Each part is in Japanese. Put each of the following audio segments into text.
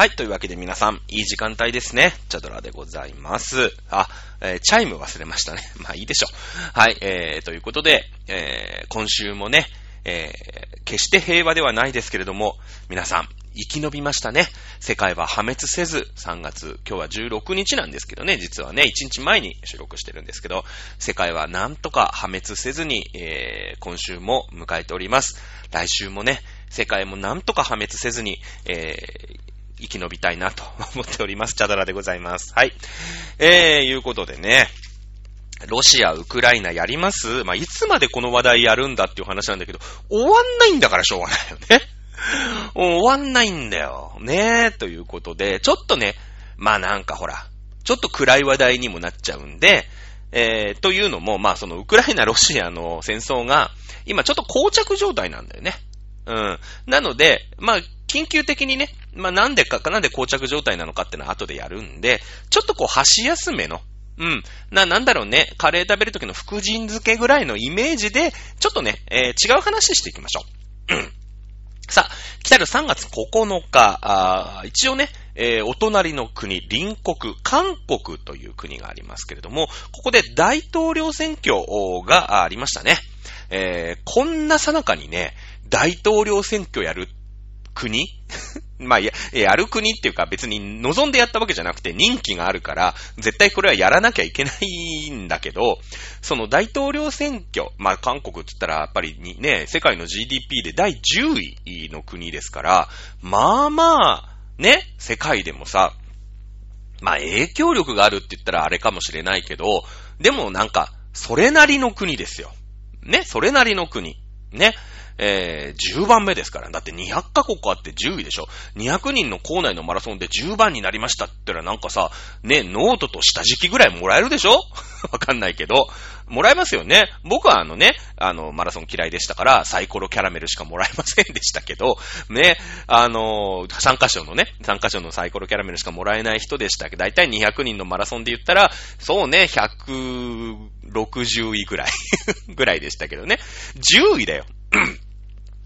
はい。というわけで皆さん、いい時間帯ですね。ちゃどらーでございます。あ、えーチャイム忘れましたね。まあいいでしょう。はい。えー、ということで、えー、今週もね、えー、決して平和ではないですけれども、皆さん、生き延びましたね。世界は破滅せず、3月、今日は16日なんですけどね、実はね、1日前に収録してるんですけど、世界はなんとか破滅せずに、えー、今週も迎えております。来週もね、世界もなんとか破滅せずに、えー、生き延びたいなと 思っております。チャドラでございます。はい。えー、いうことでね、ロシア、ウクライナやります？まあ、いつまでこの話題やるんだっていう話なんだけど、終わんないんだからしょうがないよね。終わんないんだよ。ねえ、ということで、ちょっとね、まあなんかほら、ちょっと暗い話題にもなっちゃうんで、えー、というのも、まあそのウクライナ、ロシアの戦争が、今ちょっと膠着状態なんだよね。うん。なので、まあ、緊急的にね、まあなんでか、なんで膠着状態なのかってのは後でやるんで、ちょっとこう、箸休めの、うん。な、なんだろうね、カレー食べる時の福神漬けぐらいのイメージで、ちょっとね、えー違う話していきましょう。うん。さあ、来たる3月9日、あ一応ね、えーお隣の国、隣国、韓国という国がありますけれども、ここで大統領選挙がありましたね。えーこんなさなかにね、大統領選挙やるっ国？まあ、や、やる国っていうか別に望んでやったわけじゃなくて任期があるから、絶対これはやらなきゃいけないんだけど、その大統領選挙、まあ韓国って言ったらやっぱりね、世界の GDP で第10位の国ですから、まあまあ、ね、世界でもさ、まあ影響力があるって言ったらあれかもしれないけど、でもなんか、それなりの国ですよ。ね、それなりの国。ね。えー、10番目ですから。だって200カ国あって10位でしょ。200人の校内のマラソンで10番になりましたって言ったらなんかさ、ね、ノートと下敷きぐらいもらえるでしょ わかんないけど。もらえますよね。僕はあのね、あの、マラソン嫌いでしたから、サイコロキャラメルしかもらえませんでしたけど、ね、あの、参加賞のね、参加賞のサイコロキャラメルしかもらえない人でしたけど、だいたい200人のマラソンで言ったら、そうね、160位ぐらい、ぐらいでしたけどね。10位だよ。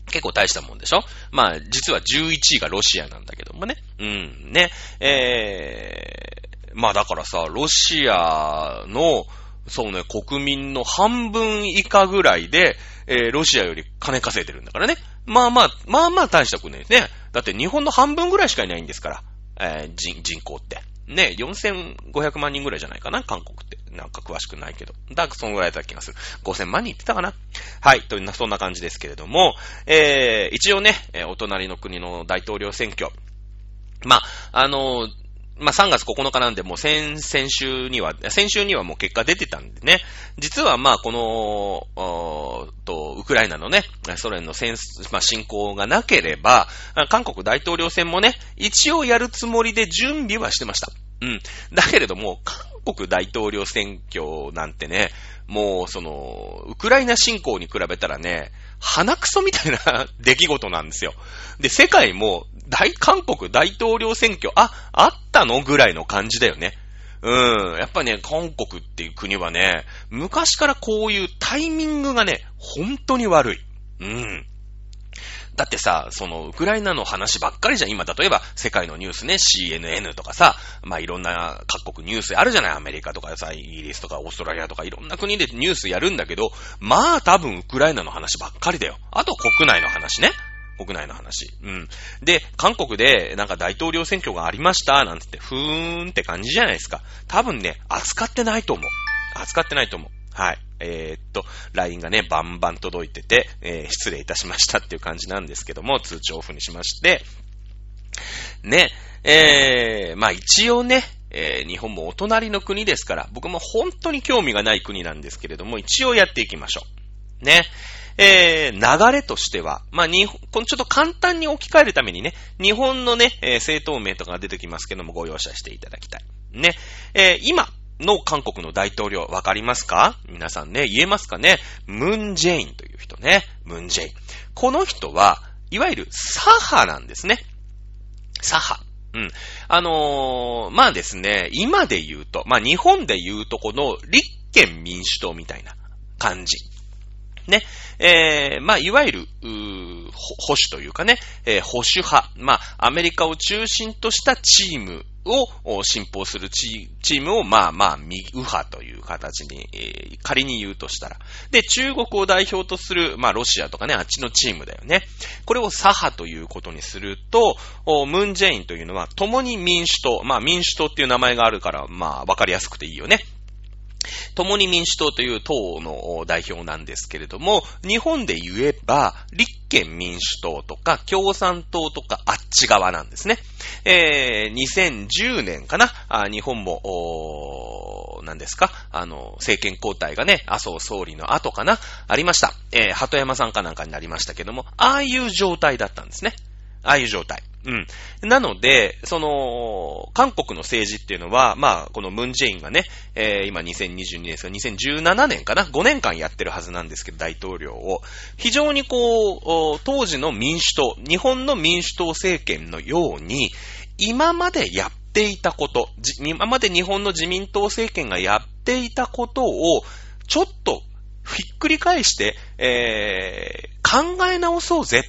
結構大したもんでしょ？まあ、実は11位がロシアなんだけどもね。うん、ね。えー、まあだからさ、ロシアの、そうね、国民の半分以下ぐらいで、えー、ロシアより金稼いでるんだからね。まあまあ、まあまあ大したくねね。だって日本の半分ぐらいしかいないんですから。えー人、人口って。ね、4500万人ぐらいじゃないかな、韓国って。なんか詳しくないけど。だそのぐらいだった気がする。5000万人言ってたかな？はい、という、そんな感じですけれども、えー、一応ね、えお隣の国の大統領選挙。まあ、あのーまあ、3月9日なんで、もう先、先週には、先週にはもう結果出てたんでね。実はまあ、この、おと、ウクライナのね、ソ連の戦、まあ、侵攻がなければ、韓国大統領選もね、一応やるつもりで準備はしてました。うん。だけれども、韓国大統領選挙なんてね、もう、その、ウクライナ侵攻に比べたらね、鼻くそみたいな 出来事なんですよ。で、世界も、大、韓国大統領選挙、あ、あったのぐらいの感じだよね。うん。やっぱね、韓国っていう国はね、昔からこういうタイミングがね、本当に悪い。うん。だってさ、その、ウクライナの話ばっかりじゃん。今、例えば、世界のニュースね、CNN とかさ、まあ、いろんな各国ニュースあるじゃない？アメリカとかさ、イギリスとかオーストラリアとかいろんな国でニュースやるんだけど、まあ、多分、ウクライナの話ばっかりだよ。あと、国内の話ね。国内の話。うん。で、韓国で、なんか大統領選挙がありました、なんつって、ふーんって感じじゃないですか。多分ね、扱ってないと思う。扱ってないと思う。はい。えーっと、LINE がね、バンバン届いてて、えー失礼いたしましたっていう感じなんですけども、通知オフにしまして、ね、えー、まあ一応ね、えー日本もお隣の国ですから、僕も本当に興味がない国なんですけれども、一応やっていきましょう。ね。えー、流れとしては、まあ、日本、このちょっと簡単に置き換えるためにね、日本のね、えー政党名とかが出てきますけども、ご容赦していただきたい。ね。えー今の韓国の大統領、わかりますか？皆さんね、言えますかね？ムンジェインという人ね。ムンジェイン。この人は、いわゆる左派なんですね。左派。うん。あのーまあですね、今で言うと、まあ日本で言うとこの立憲民主党みたいな感じ。ね。えー、まあいわゆる、うー保守というかね、えー、保守派、まあ、アメリカを中心としたチームを信奉するチームを、まあまあ、右派という形に、えー、仮に言うとしたら。で、中国を代表とする、まあ、ロシアとかね、あっちのチームだよね。これを左派ということにすると、ムンジェインというのは、共に民主党、まあ、民主党っていう名前があるから、まあ、わかりやすくていいよね。共に民主党という党の代表なんですけれども、日本で言えば、立憲民主党とか共産党とかあっち側なんですね。えー、2010年かな？日本も、何ですか？あの、政権交代がね、麻生総理の後かな？ありました。えー、鳩山さんかなんかになりましたけども、ああいう状態だったんですね。ああいう状態。うん。なので、その、韓国の政治っていうのは、まあ、このムンジェインがね、えー、今2022年ですが、2017年かな ?5 年間やってるはずなんですけど、大統領を。非常にこう、当時の民主党、日本の民主党政権のように、今までやっていたこと、今まで日本の自民党政権がやっていたことを、ちょっとひっくり返して、えー、考え直そうぜ。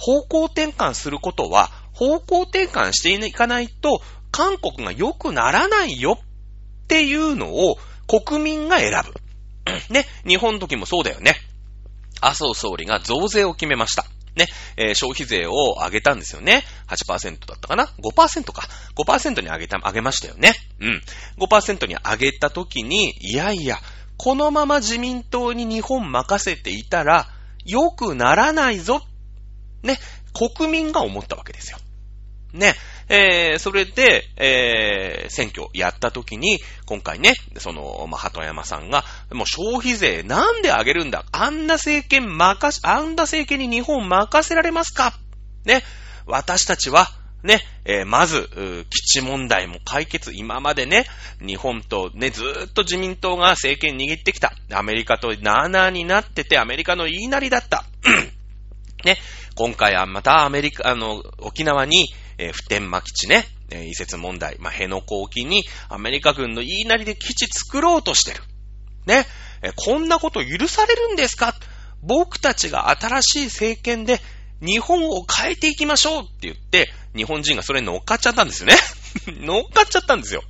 方向転換することは、方向転換していかないと、韓国が良くならないよっていうのを国民が選ぶ。ね、日本の時もそうだよね。麻生総理が増税を決めました。ね、えー、消費税を上げたんですよね。8%だったかな ?5% か。5%に上げた、上げましたよね。うん。5%に上げた時に、いやいや、このまま自民党に日本任せていたら、良くならないぞ。ね、国民が思ったわけですよ。ね。えー、それで、えー、選挙やった時に、今回ね、その、まあ、鳩山さんが、もう消費税なんで上げるんだ？あんな政権任し、あんな政権に日本任せられますか？ね。私たちは、ね、えー、まず、基地問題も解決。今までね、日本とね、ずーっと自民党が政権握ってきた。アメリカとなーなーになってて、アメリカの言いなりだった。ね、今回はまたアメリカ、あの、沖縄に、えー、普天間基地ね、えー、移設問題、まあ、辺野古沖にアメリカ軍の言いなりで基地作ろうとしてる。ね、えー、こんなこと許されるんですか？僕たちが新しい政権で日本を変えていきましょうって言って、日本人がそれに乗っかっちゃったんですよね。乗っかっちゃったんですよ。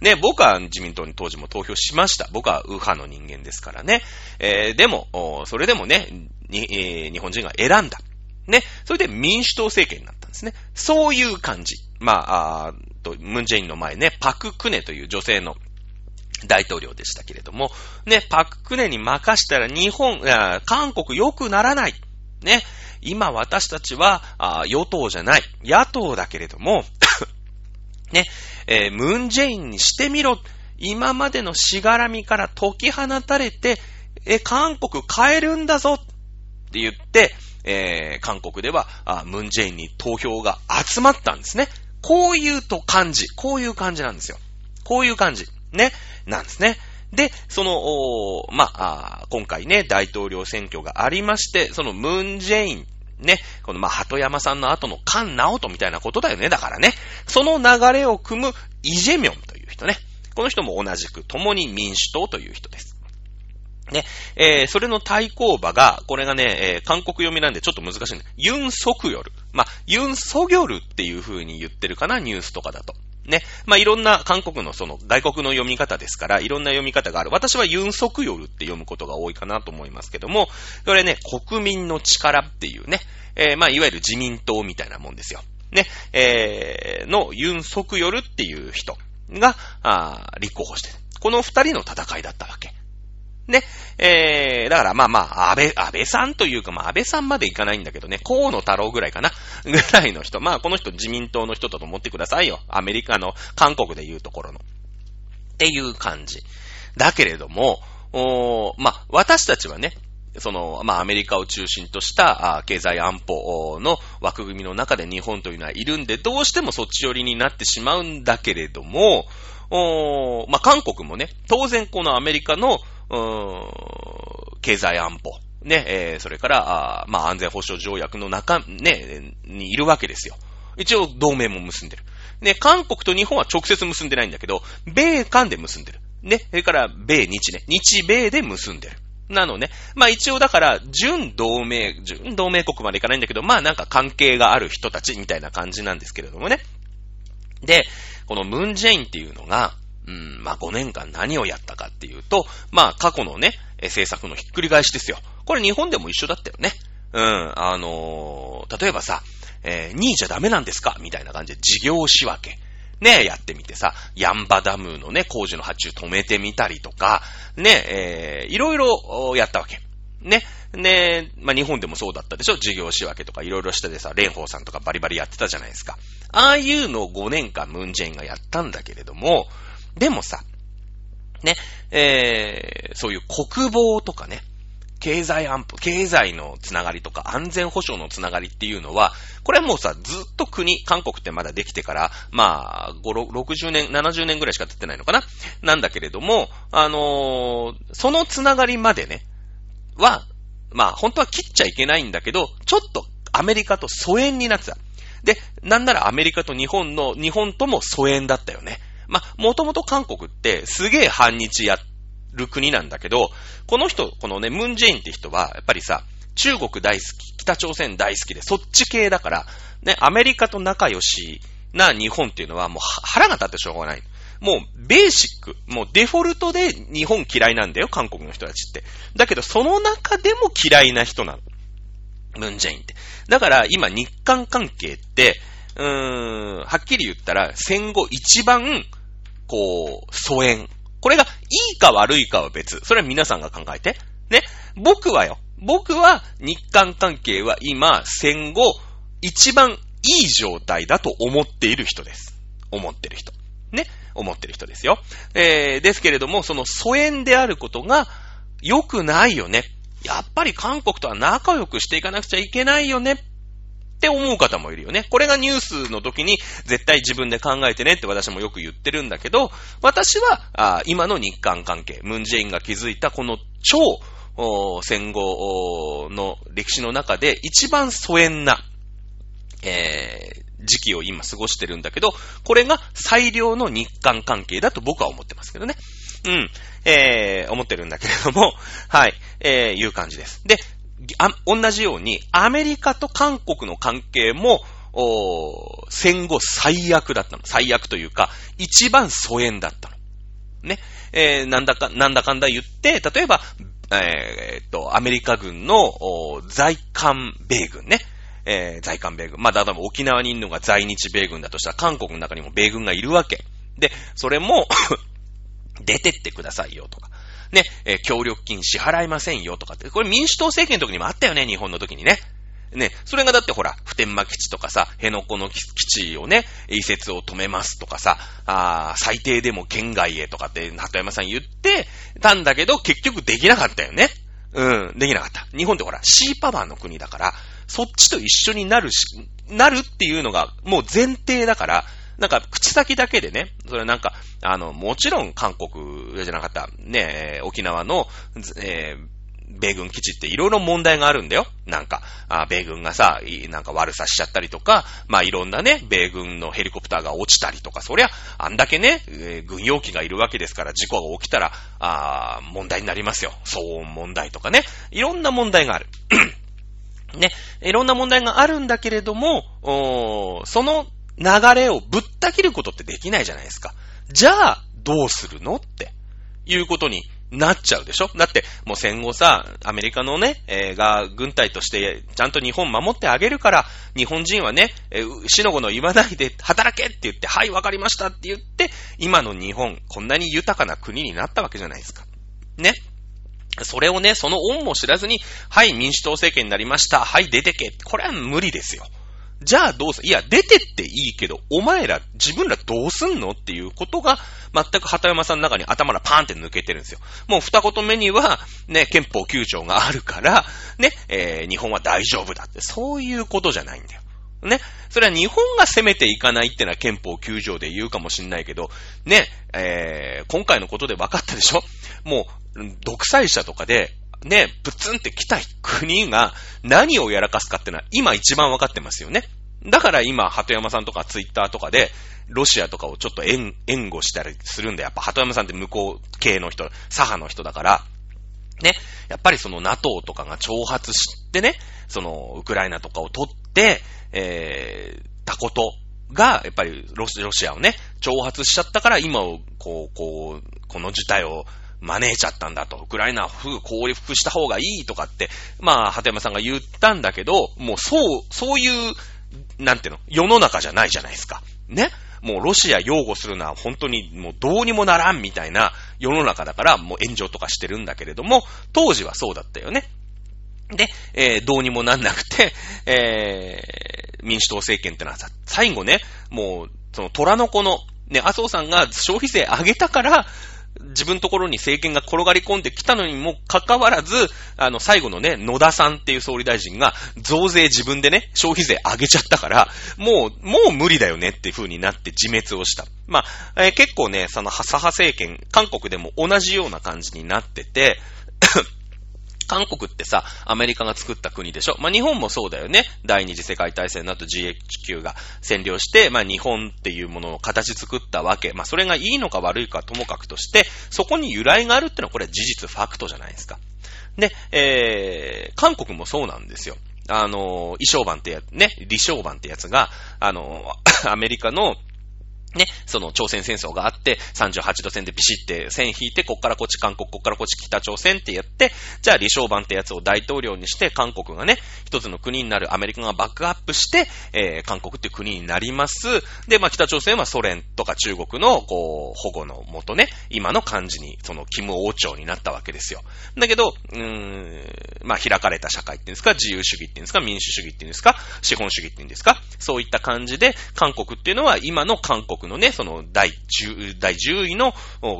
ね、僕は自民党に当時も投票しました。僕は右派の人間ですからね。えー、でも、それでもね、に、えー、日本人が選んだ。ね。それで民主党政権になったんですね。そういう感じ。まあ、あと、ムンジェインの前ね、パククネという女性の大統領でしたけれども、ね、パククネに任したら日本、韓国良くならない。ね。今私たちは、あ与党じゃない。野党だけれども、ね、えー、ムンジェインにしてみろ。今までのしがらみから解き放たれて、え、韓国変えるんだぞって言って、えー、韓国では、ムンジェインに投票が集まったんですね。こういうと感じ。こういう感じなんですよ。こういう感じ。ね。なんですね。で、その、まあ、今回ね、大統領選挙がありまして、そのムンジェイン、ね、このまあ、鳩山さんの後の菅直人みたいなことだよね。だからね、その流れを組むイジェミョンという人ね。この人も同じく共に民主党という人です。ね、えー、それの対抗馬が、これがね、えー、韓国読みなんでちょっと難しいんだ。ユン・ソクヨル。まあ、ユン・ソギョルっていう風に言ってるかな、ニュースとかだと。ね。まあ、いろんな韓国のその外国の読み方ですから、いろんな読み方がある。私はユン・ソクヨルって読むことが多いかなと思いますけども、これね、国民の力っていうね、えー、まあ、いわゆる自民党みたいなもんですよ。ね、えー、のユン・ソクヨルっていう人が、あ立候補してるこの二人の戦いだったわけ。ね。えー、だからまあまあ、安倍、安倍さんというか、まあ安倍さんまでいかないんだけどね、河野太郎ぐらいかな。ぐらいの人。まあこの人自民党の人だと思ってくださいよ。アメリカの、韓国で言うところの。っていう感じ。だけれども、おまあ私たちはね、その、まあ、アメリカを中心としたあ経済安保の枠組みの中で日本というのはいるんで、どうしてもそっち寄りになってしまうんだけれども、おまあ、韓国もね、当然このアメリカのうーん、経済安保、ね、えー、それから、あまあ、安全保障条約の中、ね、にいるわけですよ。一応、同盟も結んでる。ね、韓国と日本は直接結んでないんだけど、米韓で結んでる。ね、それから、米日ね、日米で結んでる。なのね。まあ一応だから、準同盟、準同盟国までいかないんだけど、まあなんか関係がある人たちみたいな感じなんですけれどもね。で、このムンジェインっていうのが、うん、まあ5年間何をやったかっていうと、まあ過去のね、政策のひっくり返しですよ。これ日本でも一緒だったよね。うん、あのー、例えばさ、えー、2位じゃダメなんですか？みたいな感じで事業仕分け。ね、やってみてさ、ヤンバダムのね、工事の発注止めてみたりとか、ね、えー、いろいろやったわけ。ね。ね、まあ、日本でもそうだったでしょ？事業仕分けとかいろいろしてでさ、蓮舫さんとかバリバリやってたじゃないですか。ああいうのを5年間ムンジェインがやったんだけれども、でもさ、ね、えー、そういう国防とかね、経済安保、経済のつながりとか安全保障のつながりっていうのは、これはもうさ、ずっと国、韓国ってまだできてから、まあ、5、60年、70年ぐらいしか経ってないのかな？なんだけれども、あのー、そのつながりまでね、は、まあ、本当は切っちゃいけないんだけど、ちょっとアメリカと疎遠になってた。で、なんならアメリカと日本の、日本とも疎遠だったよね。まあ、もともと韓国ってすげえ反日やる国なんだけど、この人、このね、ムンジェインって人は、やっぱりさ、中国大好き、北朝鮮大好きで、そっち系だから、ね、アメリカと仲良しな日本っていうのはもう腹が立ってしょうがない。もう、ベーシック、もうデフォルトで日本嫌いなんだよ、韓国の人たちって。だけど、その中でも嫌いな人なの。ムンジェインって。だから、今、日韓関係って、うーん、はっきり言ったら、戦後一番、こう、疎遠。これがいいか悪いかは別。それは皆さんが考えて。ね。僕はよ。僕は日韓関係は今、戦後、一番いい状態だと思っている人です。思ってる人。ね。思ってる人ですよ。えー、ですけれども、その疎遠であることが良くないよね。やっぱり韓国とは仲良くしていかなくちゃいけないよね。っって思う方もいるよね。これがニュースの時に絶対自分で考えてねって私もよく言ってるんだけど、私は今の日韓関係、ムンジェインが築いたこの超戦後の歴史の中で一番疎遠な、えー、時期を今過ごしてるんだけど、これが最良の日韓関係だと僕は思ってますけどね。うん。えー、思ってるんだけれども、はい、えー、いう感じです。で、あ、同じように、アメリカと韓国の関係も、戦後最悪だったの。最悪というか、一番疎遠だったの。ね。えー、なんだか、なんだかんだ言って、例えば、えー、っと、アメリカ軍の在韓米軍ね。えー、在韓米軍。まあ、例えば沖縄にいるのが在日米軍だとしたら、韓国の中にも米軍がいるわけ。で、それも 出てってくださいよとか。ね、え、協力金支払いませんよとかって、これ民主党政権の時にもあったよね、日本の時にね。ね、それがだってほら、普天間基地とかさ、辺野古の基地をね、移設を止めますとかさ、あ最低でも県外へとかって、鳩山さん言ってたんだけど、結局できなかったよね。うん、できなかった。日本ってほら、シーパワーの国だから、そっちと一緒になるし、なるっていうのがもう前提だから、なんか、口先だけでね、それなんか、あの、もちろん韓国じゃなかった、ね、沖縄の、えー米軍基地っていろいろ問題があるんだよ。なんか、あ米軍がさ、なんか悪さしちゃったりとか、まあいろんなね、米軍のヘリコプターが落ちたりとか、そりゃ、あんだけね、えー、軍用機がいるわけですから、事故が起きたら、あ問題になりますよ。騒音問題とかね。いろんな問題がある。ね、いろんな問題があるんだけれども、その流れをぶった切ることってできないじゃないですか。じゃあ、どうするのっていうことになっちゃうでしょだって、もう戦後さ、アメリカのね、えー、が軍隊としてちゃんと日本守ってあげるから、日本人はね、えー、死の子の言わないで働けって言って、はい、わかりましたって言って、今の日本、こんなに豊かな国になったわけじゃないですか。ね。それをね、その恩も知らずに、はい、民主党政権になりました。はい、出てけ。これは無理ですよ。じゃあどうすいや、出てっていいけど、お前ら、自分らどうすんのっていうことが、全く畑山さんの中に頭がパーンって抜けてるんですよ。もう二言目には、ね、憲法9条があるから、ね、えー、日本は大丈夫だって、そういうことじゃないんだよ。ね。それは日本が攻めていかないってのは憲法9条で言うかもしんないけど、ね、えー、今回のことで分かったでしょ？もう、独裁者とかで、ね、ブツンって来た国が何をやらかすかってのは今一番わかってますよね。だから今、鳩山さんとかツイッターとかで、ロシアとかをちょっと援護したりするんだ。やっぱ鳩山さんって向こう系の人、左派の人だから、ね、やっぱりその NATO とかが挑発してね、そのウクライナとかを取って、えー、たことが、やっぱりロシロシアをね、挑発しちゃったから今を、こう、こう、この事態を招いちゃったんだと。ウクライナは降伏した方がいいとかって、まあ、鳩山さんが言ったんだけど、もうそう、そういう、なんていうの、世の中じゃないじゃないですか。ね？もうロシア擁護するのは本当にもうどうにもならんみたいな世の中だからもう炎上とかしてるんだけれども、当時はそうだったよね。で、えー、どうにもなんなくて、えー、民主党政権ってのはさ、最後ね、もう、その虎の子の、ね、麻生さんが消費税上げたから、自分ところに政権が転がり込んできたのにもかかわらず、あの、最後のね、野田さんっていう総理大臣が増税自分でね、消費税上げちゃったから、もう、もう無理だよねっていう風になって自滅をした。まあ、えー、結構ね、その、左派政権、韓国でも同じような感じになってて、韓国ってさ、アメリカが作った国でしょ？まあ、日本もそうだよね。第二次世界大戦の後 GHQ が占領して、まあ、日本っていうものを形作ったわけ。まあ、それがいいのか悪いかともかくとして、そこに由来があるってのはこれは事実、ファクトじゃないですか。で、えー、韓国もそうなんですよ。あの、衣装版ってやつ、ね、李承版ってやつが、あの、アメリカのね、その朝鮮戦争があって、38度線でビシって線引いて、こっからこっち韓国、こっからこっち北朝鮮ってやって、じゃあ李承晩ってやつを大統領にして、韓国がね、一つの国になるアメリカがバックアップして、えー、韓国っていう国になります。で、まあ北朝鮮はソ連とか中国の、こう、保護のもとね、今の感じに、その、キム王朝になったわけですよ。だけど、うーん、まあ開かれた社会っていうんですか、自由主義っていうんですか、民主主義っていうんですか、資本主義っていうんですか、そういった感じで、韓国っていうのは今の韓国のね、その第10、第10位の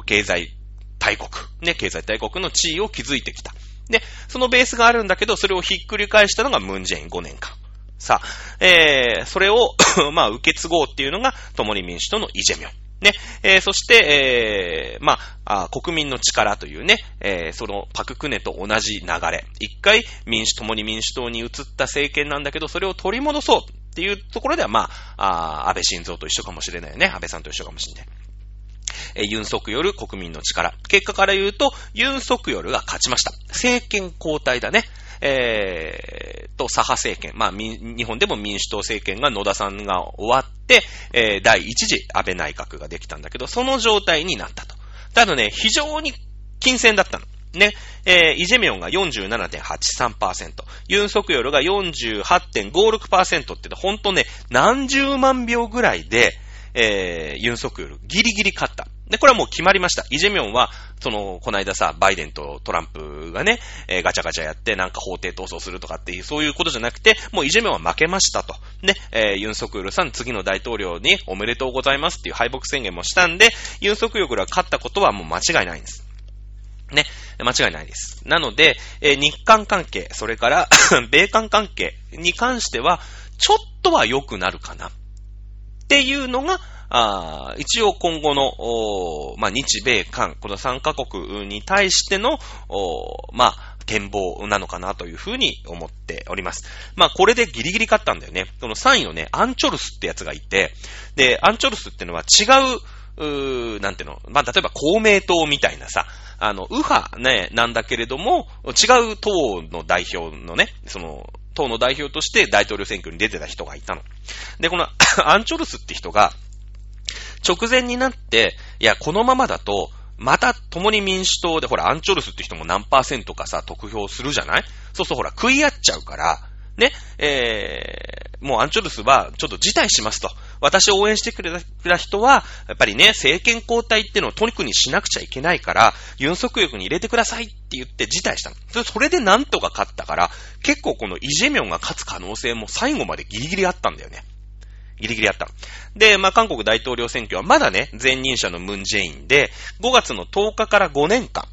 経済大国、ね、経済大国の地位を築いてきた。で、そのベースがあるんだけど、それをひっくり返したのがムンジェイン5年間。さあ、えー、それを まあ、受け継ごうっていうのが、共に民主党のイジェミョン。ね、えー、そして、えー、まあ国民の力というね、えー、そのパククネと同じ流れ。一回、民主、共に民主党に移った政権なんだけど、それを取り戻そうっていうところでは、まあ、あ安倍晋三と一緒かもしれないよね。安倍さんと一緒かもしれない。えユンソクヨル国民の力。結果から言うと、ユンソクヨルが勝ちました。政権交代だね。えー、と、左派政権。まあ、日本でも民主党政権が野田さんが終わって、えー、第一次安倍内閣ができたんだけど、その状態になったと。ただね、非常に金銭だったの。ね、えー、イジェミョンが47.83%、ユンソクヨルが48.56%ってほんとね、何十万秒ぐらいで、えー、ユンソクヨルギリギリ勝った。で、これはもう決まりました。イジェミョンは、その、この間さ、バイデンとトランプがね、えー、ガチャガチャやってなんか法廷闘争するとかっていう、そういうことじゃなくて、もうイジェミョンは負けましたと。ね、えー、ユンソクヨルさん次の大統領におめでとうございますっていう敗北宣言もしたんで、ユンソクヨルが勝ったことはもう間違いないんです。ね。間違いないです。なので、えー、日韓関係、それから 米韓関係に関しては、ちょっとは良くなるかな。っていうのが、あ一応今後の、まあ、日米韓、この3カ国に対しての、まあ、展望なのかなというふうに思っております。まあ、これでギリギリ勝ったんだよね。この3位のね、アンチョルスってやつがいて、で、アンチョルスってのは違う、うーなんていうの、まあ、例えば公明党みたいなさ、あの、右派ね、なんだけれども、違う党の代表のね、その、党の代表として大統領選挙に出てた人がいたの。で、この アンチョルスって人が、直前になって、いや、このままだと、また、共に民主党で、ほら、アンチョルスって人も何パーセントかさ、得票するじゃない？そうそう、ほら、食い合っちゃうから、ね、えー、もうアンチョルスはちょっと辞退しますと。私を応援してくれた人は、やっぱりね、政権交代っていうのをトニックにしなくちゃいけないから、ユンソク力に入れてくださいって言って辞退したの。それでなんとか勝ったから、結構このイジェミョンが勝つ可能性も最後までギリギリあったんだよね。ギリギリあった。で、まあ、韓国大統領選挙はまだね、前任者のムンジェインで、5月の10日から5年間、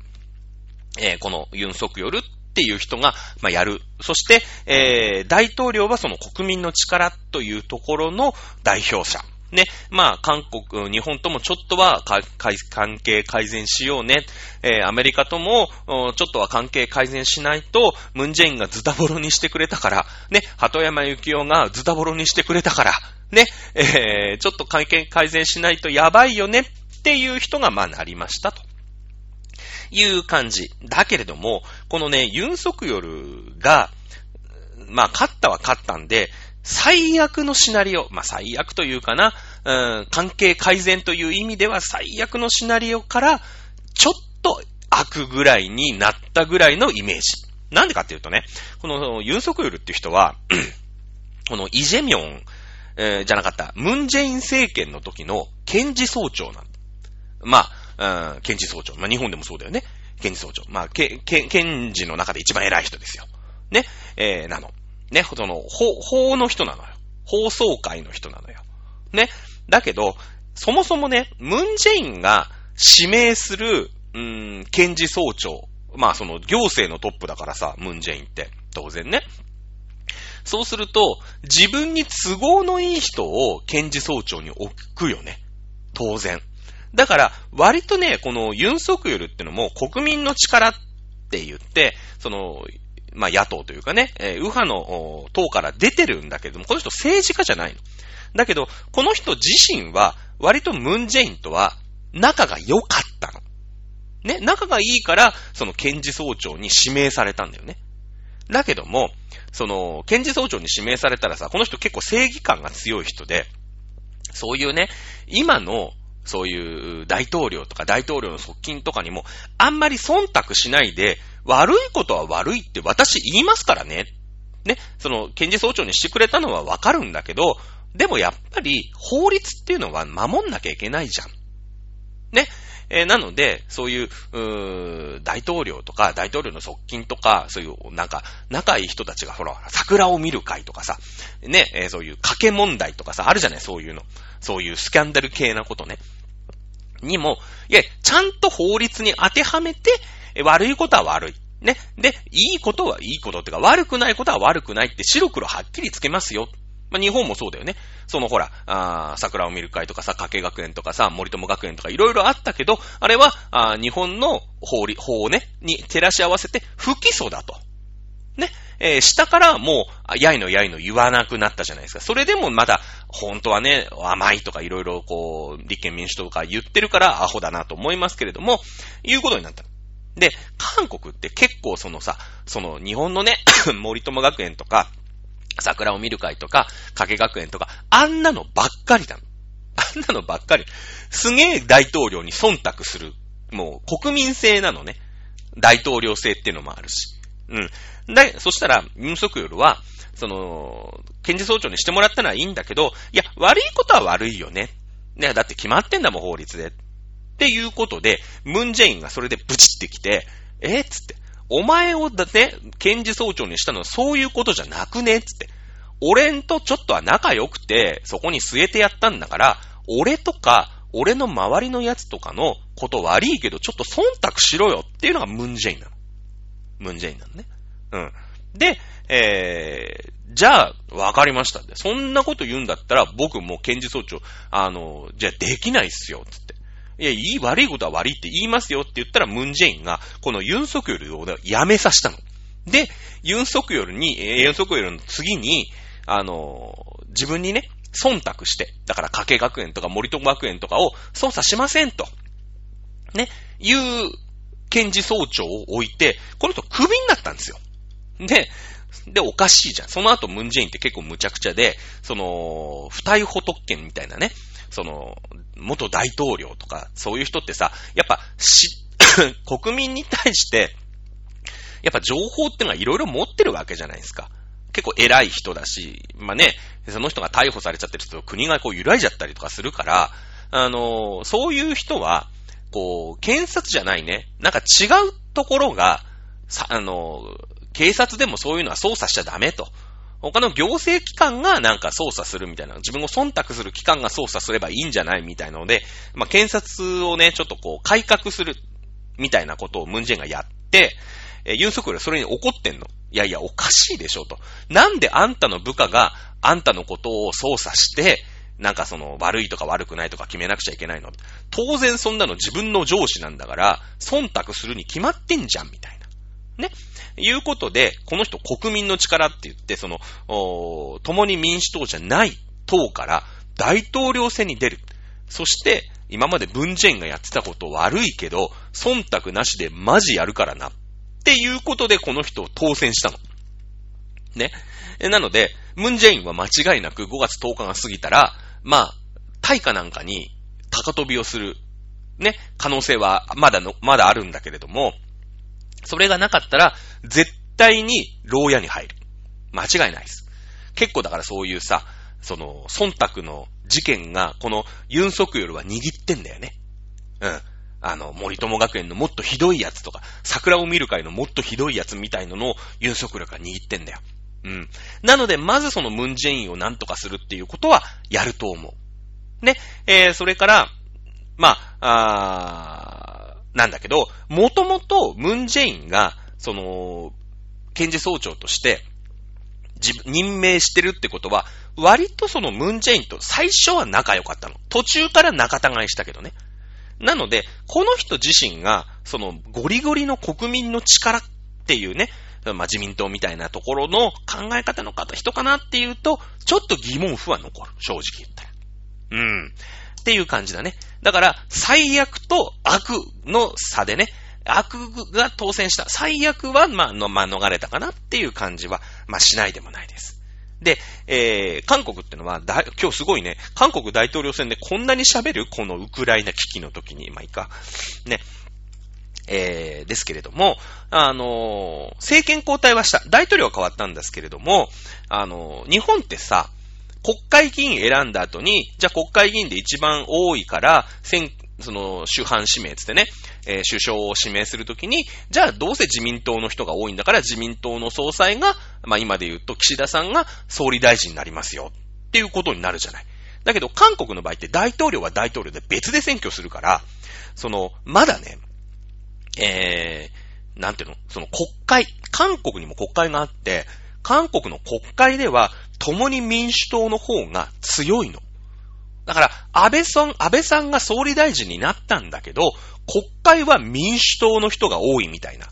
えー、このユンソクヨルっっていう人が、まあ、やる。そして、えー、大統領はその国民の力というところの代表者。ね。まあ、韓国、日本ともちょっとは関係改善しようね。えー、アメリカとも、ちょっとは関係改善しないと、ムンジェインがズタボロにしてくれたから、ね。鳩山幸夫がズタボロにしてくれたから、ね。えー、ちょっと関係改善しないとやばいよねっていう人が、まあ、なりましたと。いう感じ。だけれども、このね、ユンソクヨルが、まあ、勝ったは勝ったんで、最悪のシナリオ、まあ、最悪というかな、うん、関係改善という意味では最悪のシナリオから、ちょっと悪ぐらいになったぐらいのイメージ。なんでかっていうとね、このユンソクヨルっていう人は、このイジェミョン、えー、じゃなかった、ムンジェイン政権の時の検事総長なんだまあ、うん、検事総長。まあ、日本でもそうだよね。検事総長。まあ、け、け、検事の中で一番偉い人ですよ。ね、えー、なの。ね、その、法、法の人なのよ。法総会の人なのよ。ね？だけど、そもそもね、ムンジェインが指名する、うーん、検事総長。まあ、その、行政のトップだからさ、ムンジェインって。当然ね。そうすると、自分に都合のいい人を検事総長に置くよね。当然。だから、割とね、このユンソクヨルってのも国民の力って言って、その、まあ、野党というかね、えー、右派の党から出てるんだけども、この人政治家じゃないの。だけど、この人自身は、割とムンジェインとは仲が良かったの。ね、仲がいいから、その検事総長に指名されたんだよね。だけども、その、検事総長に指名されたらさ、この人結構正義感が強い人で、そういうね、今の、そういう大統領とか大統領の側近とかにも、あんまり忖度しないで、悪いことは悪いって私言いますからね。ね、その、検事総長にしてくれたのはわかるんだけど、でもやっぱり法律っていうのは守んなきゃいけないじゃん。ね。えー、なので、そういう、うー大統領とか、大統領の側近とか、そういう、なんか、仲いい人たちが、ほら、桜を見る会とかさ、ね、えー、そういう賭け問題とかさ、あるじゃない、そういうの。そういうスキャンダル系なことね。にも、いや、ちゃんと法律に当てはめて、悪いことは悪い。ね。で、いいことはいいことっていうか、悪くないことは悪くないって白黒はっきりつけますよ。まあ、日本もそうだよね。そのほら、あ桜を見る会とかさ、加計学園とかさ、森友学園とかいろいろあったけど、あれは、あ日本の法理、法をね、に照らし合わせて不起訴だと。ね。えー、下からもう、やいのやいの言わなくなったじゃないですか。それでもまだ、本当はね、甘いとかいろいろこう、立憲民主党とか言ってるからアホだなと思いますけれども、いうことになった。で、韓国って結構そのさ、その日本のね、森友学園とか、桜を見る会とか、加計学園とか、あんなのばっかりだの。あんなのばっかり。すげえ大統領に忖度する。もう国民性なのね。大統領制っていうのもあるし。うん。で、そしたら、ユンソクヨルは、その、検事総長にしてもらったのはいいんだけど、いや、悪いことは悪いよね。ね、だって決まってんだもん、法律で。っていうことで、ムンジェインがそれでブチってきて、えっつって。お前をだって、検事総長にしたのはそういうことじゃなくねつって。俺んとちょっとは仲良くて、そこに据えてやったんだから、俺とか、俺の周りのやつとかのこと悪いけど、ちょっと忖度しろよっていうのがムンジェインなの。ムンジェインなのね。うん。で、えー、じゃあ、わかりましたって。そんなこと言うんだったら、僕も検事総長、あの、じゃあできないっすよ、つって。いや、いい、悪いことは悪いって言いますよって言ったら、ムンジェインが、このユンソクヨルをやめさせたの。で、ユンソクヨルに、えユンソクヨルの次に、あの、自分にね、忖度して、だから加計学園とか森友学園とかを捜査しませんと。ね、いう検事総長を置いて、この人クビになったんですよ。で、で、おかしいじゃん。その後、ムンジェインって結構無茶苦茶で、その、不逮捕特権みたいなね、その、元大統領とか、そういう人ってさ、やっぱ、し、国民に対して、やっぱ情報ってのはいろいろ持ってるわけじゃないですか。結構偉い人だし、まあね、その人が逮捕されちゃってると国がこう揺らいじゃったりとかするから、あの、そういう人は、こう、検察じゃないね、なんか違うところが、さ、あの、警察でもそういうのは捜査しちゃダメと。他の行政機関がなんか捜査するみたいな、自分を忖度する機関が捜査すればいいんじゃないみたいなので、まあ、検察をね、ちょっとこう、改革するみたいなことをムンジェンがやって、えー、ユンソクヨルはそれに怒ってんの。いやいや、おかしいでしょと。なんであんたの部下があんたのことを捜査して、なんかその悪いとか悪くないとか決めなくちゃいけないの。当然そんなの自分の上司なんだから、忖度するに決まってんじゃん、みたいな。ね。いうことで、この人国民の力って言って、その、お共に民主党じゃない党から大統領選に出る。そして、今まで文ジェインがやってたこと悪いけど、忖度なしでマジやるからな。っていうことでこの人を当選したの。ね。なので、ムンジェインは間違いなく5月10日が過ぎたら、まあ、大化なんかに高飛びをする、ね、可能性はまだの、まだあるんだけれども、それがなかったら、絶対に牢屋に入る。間違いないです。結構だからそういうさ、その、忖度の事件が、このユンソクヨルは握ってんだよね。うん。あの、森友学園のもっとひどいやつとか、桜を見る会のもっとひどいやつみたいののユンソクヨルが握ってんだよ。うん。なので、まずそのムンジェインをなんとかするっていうことはやると思う。ね。えー、それから、まあ、あなんだけど、もともとムンジェインが、その、検事総長として、任命してるってことは、割とそのムンジェインと最初は仲良かったの。途中から仲違いしたけどね。なので、この人自身が、そのゴリゴリの国民の力っていうね、まあ、自民党みたいなところの考え方の方、人かなっていうと、ちょっと疑問符は残る。正直言ったら。うん。っていう感じだね。だから、最悪と悪の差でね、悪が当選した。最悪は、まあ、の、まあ、逃れたかなっていう感じは、まあ、しないでもないです。で、えー、韓国ってのは、だ、今日すごいね、韓国大統領選でこんなに喋る？このウクライナ危機の時に、まあいいか。ね。えー、ですけれども、あのー、政権交代はした。大統領は変わったんですけれども、あのー、日本ってさ、国会議員選んだ後に、じゃあ国会議員で一番多いから、選、その、主犯指名つってね、えー、首相を指名するときに、じゃあどうせ自民党の人が多いんだから自民党の総裁が、まあ今で言うと岸田さんが総理大臣になりますよっていうことになるじゃない。だけど韓国の場合って大統領は大統領で別で選挙するから、その、まだね、えー、なんていうのその国会、韓国にも国会があって、韓国の国会では共に民主党の方が強いの。だから、安倍さん、安倍さんが総理大臣になったんだけど、国会は民主党の人が多いみたいな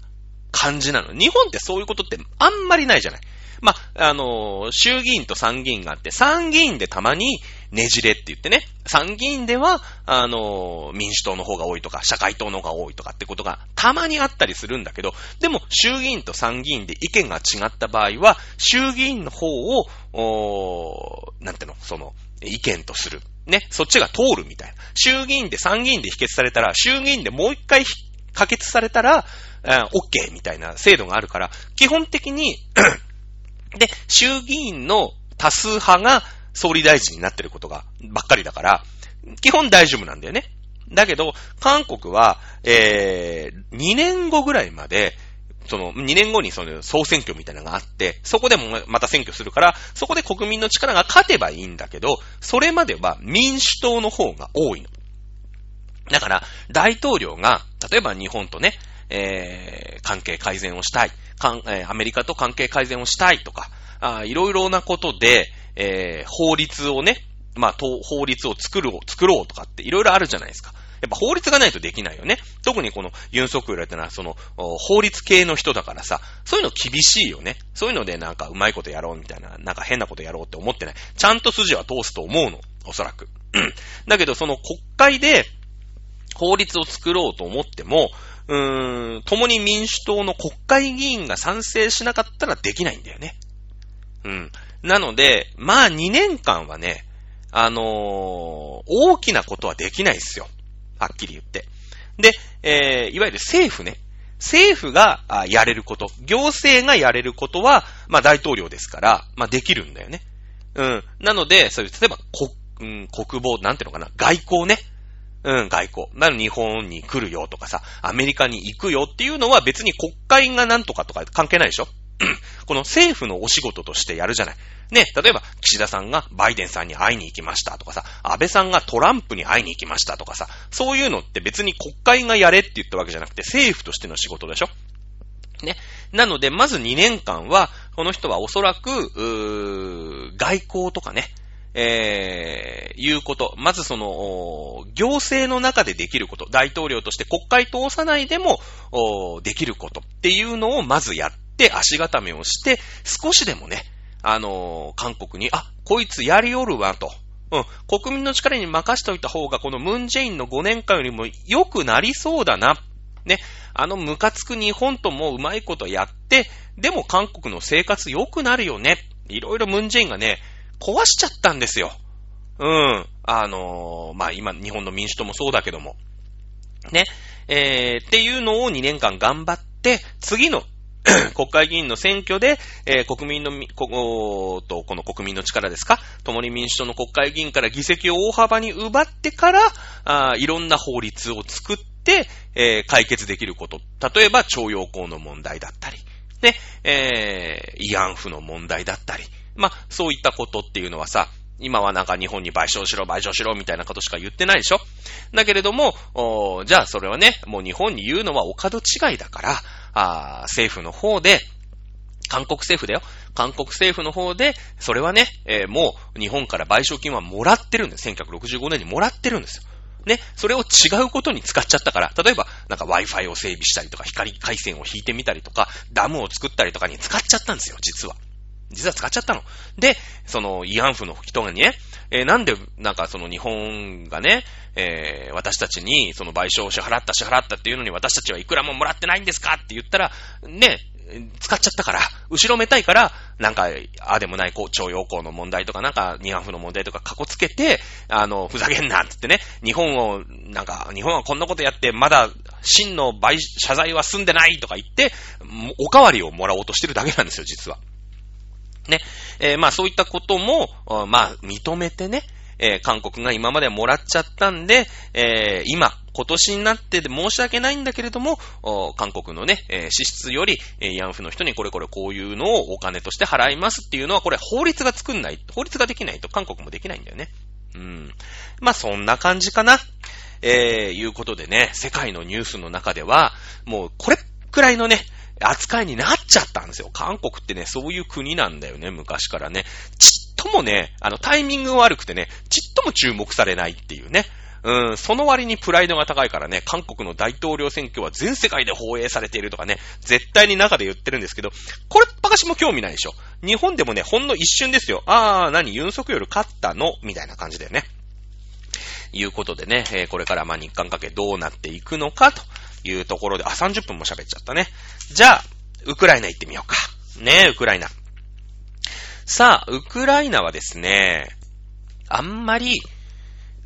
感じなの。日本ってそういうことってあんまりないじゃない。まあ、の、衆議院と参議院があって、参議院でたまにねじれって言ってね、参議院では、あの、民主党の方が多いとか、社会党の方が多いとかってことがたまにあったりするんだけど、でも衆議院と参議院で意見が違った場合は、衆議院の方を、おなんていうの、その、意見とする。ね、そっちが通るみたいな。衆議院で参議院で否決されたら、衆議院でもう一回可決されたら、OK みたいな制度があるから、基本的に で、衆議院の多数派が総理大臣になってることがばっかりだから、基本大丈夫なんだよね。だけど、韓国は、えー、2年後ぐらいまで、その、2年後にその総選挙みたいなのがあって、そこでもまた選挙するから、そこで国民の力が勝てばいいんだけど、それまでは民主党の方が多いの。だから、大統領が、例えば日本とね、えー、関係改善をしたい、かんえー、アメリカと関係改善をしたいとか、あいろいろなことで、えー、法律をね、まあ、法律を作る、作ろうとかっていろいろあるじゃないですか。やっぱ法律がないとできないよね。特にこのユンソクヨルってのはその法律系の人だからさ、そういうの厳しいよね。そういうのでなんかうまいことやろうみたいな、なんか変なことやろうって思ってない。ちゃんと筋は通すと思うの。おそらく。うんだけどその国会で法律を作ろうと思っても、うーん、共に民主党の国会議員が賛成しなかったらできないんだよね。うん。なので、まあ2年間はね、あのー、大きなことはできないですよ。はっきり言って。で、えー、いわゆる政府ね。政府がやれること、行政がやれることは、まあ大統領ですから、まあできるんだよね。うん。なので、そういう、例えば、国、うん、国防、なんていうのかな、外交ね。うん、外交。なの日本に来るよとかさ、アメリカに行くよっていうのは別に国会がなんとかとか関係ないでしょ この政府のお仕事としてやるじゃない。ね、例えば、岸田さんがバイデンさんに会いに行きましたとかさ、安倍さんがトランプに会いに行きましたとかさ、そういうのって別に国会がやれって言ったわけじゃなくて、政府としての仕事でしょね。なので、まず2年間は、この人はおそらく、うー外交とかね、えー、いうこと。まずその、行政の中でできること。大統領として国会通さないでも、できることっていうのをまずやって足固めをして、少しでもね、あのー、韓国に、あ、こいつやりおるわ、とうん。国民の力に任しておいた方が、このムンジェインの5年間よりも良くなりそうだな。ね。あのムカつく日本ともうまいことやって、でも韓国の生活良くなるよね。いろいろムンジェインがね、壊しちゃったんですよ。うん。あのー、まあ、今、日本の民主党もそうだけども。ね。えー、っていうのを2年間頑張って、次の 国会議員の選挙で、えー、国民の、こ、と、この国民の力ですか？共に民主党の国会議員から議席を大幅に奪ってから、あいろんな法律を作って、えー、解決できること。例えば、徴用工の問題だったり、で、えー、慰安婦の問題だったり、まあ、そういったことっていうのはさ、今はなんか日本に賠償しろ、賠償しろみたいなことしか言ってないでしょ？だけれども、じゃあそれはね、もう日本に言うのはお門違いだから、あ政府の方で、韓国政府だよ。韓国政府の方で、それはね、えー、もう日本から賠償金はもらってるんです。1965年にもらってるんですよ。ね、それを違うことに使っちゃったから、例えば、なんか Wi-Fi を整備したりとか、光回線を引いてみたりとか、ダムを作ったりとかに使っちゃったんですよ、実は。実は使っちゃったの。で、その、慰安婦の人がね、えー、なんで、なんかその日本がね、えー、私たちにその賠償を支払った支払ったっていうのに私たちはいくらももらってないんですかって言ったら、ね、使っちゃったから、後ろめたいから、なんか、ああでもない、こう、徴用工の問題とか、なんか、慰安婦の問題とか、かこつけて、あの、ふざけんなって言ってね、日本を、なんか、日本はこんなことやって、まだ、真の賠、謝罪は済んでないとか言って、おかわりをもらおうとしてるだけなんですよ、実は。ね。えー、まあそういったことも、まあ認めてね、えー、韓国が今までもらっちゃったんで、えー、今、今年になってで申し訳ないんだけれども、韓国のね、えー、支出より、えー、ヤンフの人にこれこれこういうのをお金として払いますっていうのは、これ法律が作んない、法律ができないと韓国もできないんだよね。うん。まあそんな感じかな。えー、いうことでね、世界のニュースの中では、もうこれくらいのね、扱いになっちゃったんですよ。韓国ってね、そういう国なんだよね、昔からね。ちっともね、あの、タイミング悪くてね、ちっとも注目されないっていうね。うん、その割にプライドが高いからね、韓国の大統領選挙は全世界で放映されているとかね、絶対に中で言ってるんですけど、これっぱかしも興味ないでしょ。日本でもね、ほんの一瞬ですよ。あー、何、ユンソクヨル勝ったの？みたいな感じだよね。いうことでね、えー、これからまあ日韓関係どうなっていくのかというところで、あ、30分も喋っちゃったね。じゃあ、ウクライナ行ってみようか。ねえ、ウクライナ。さあ、ウクライナはですね、あんまり、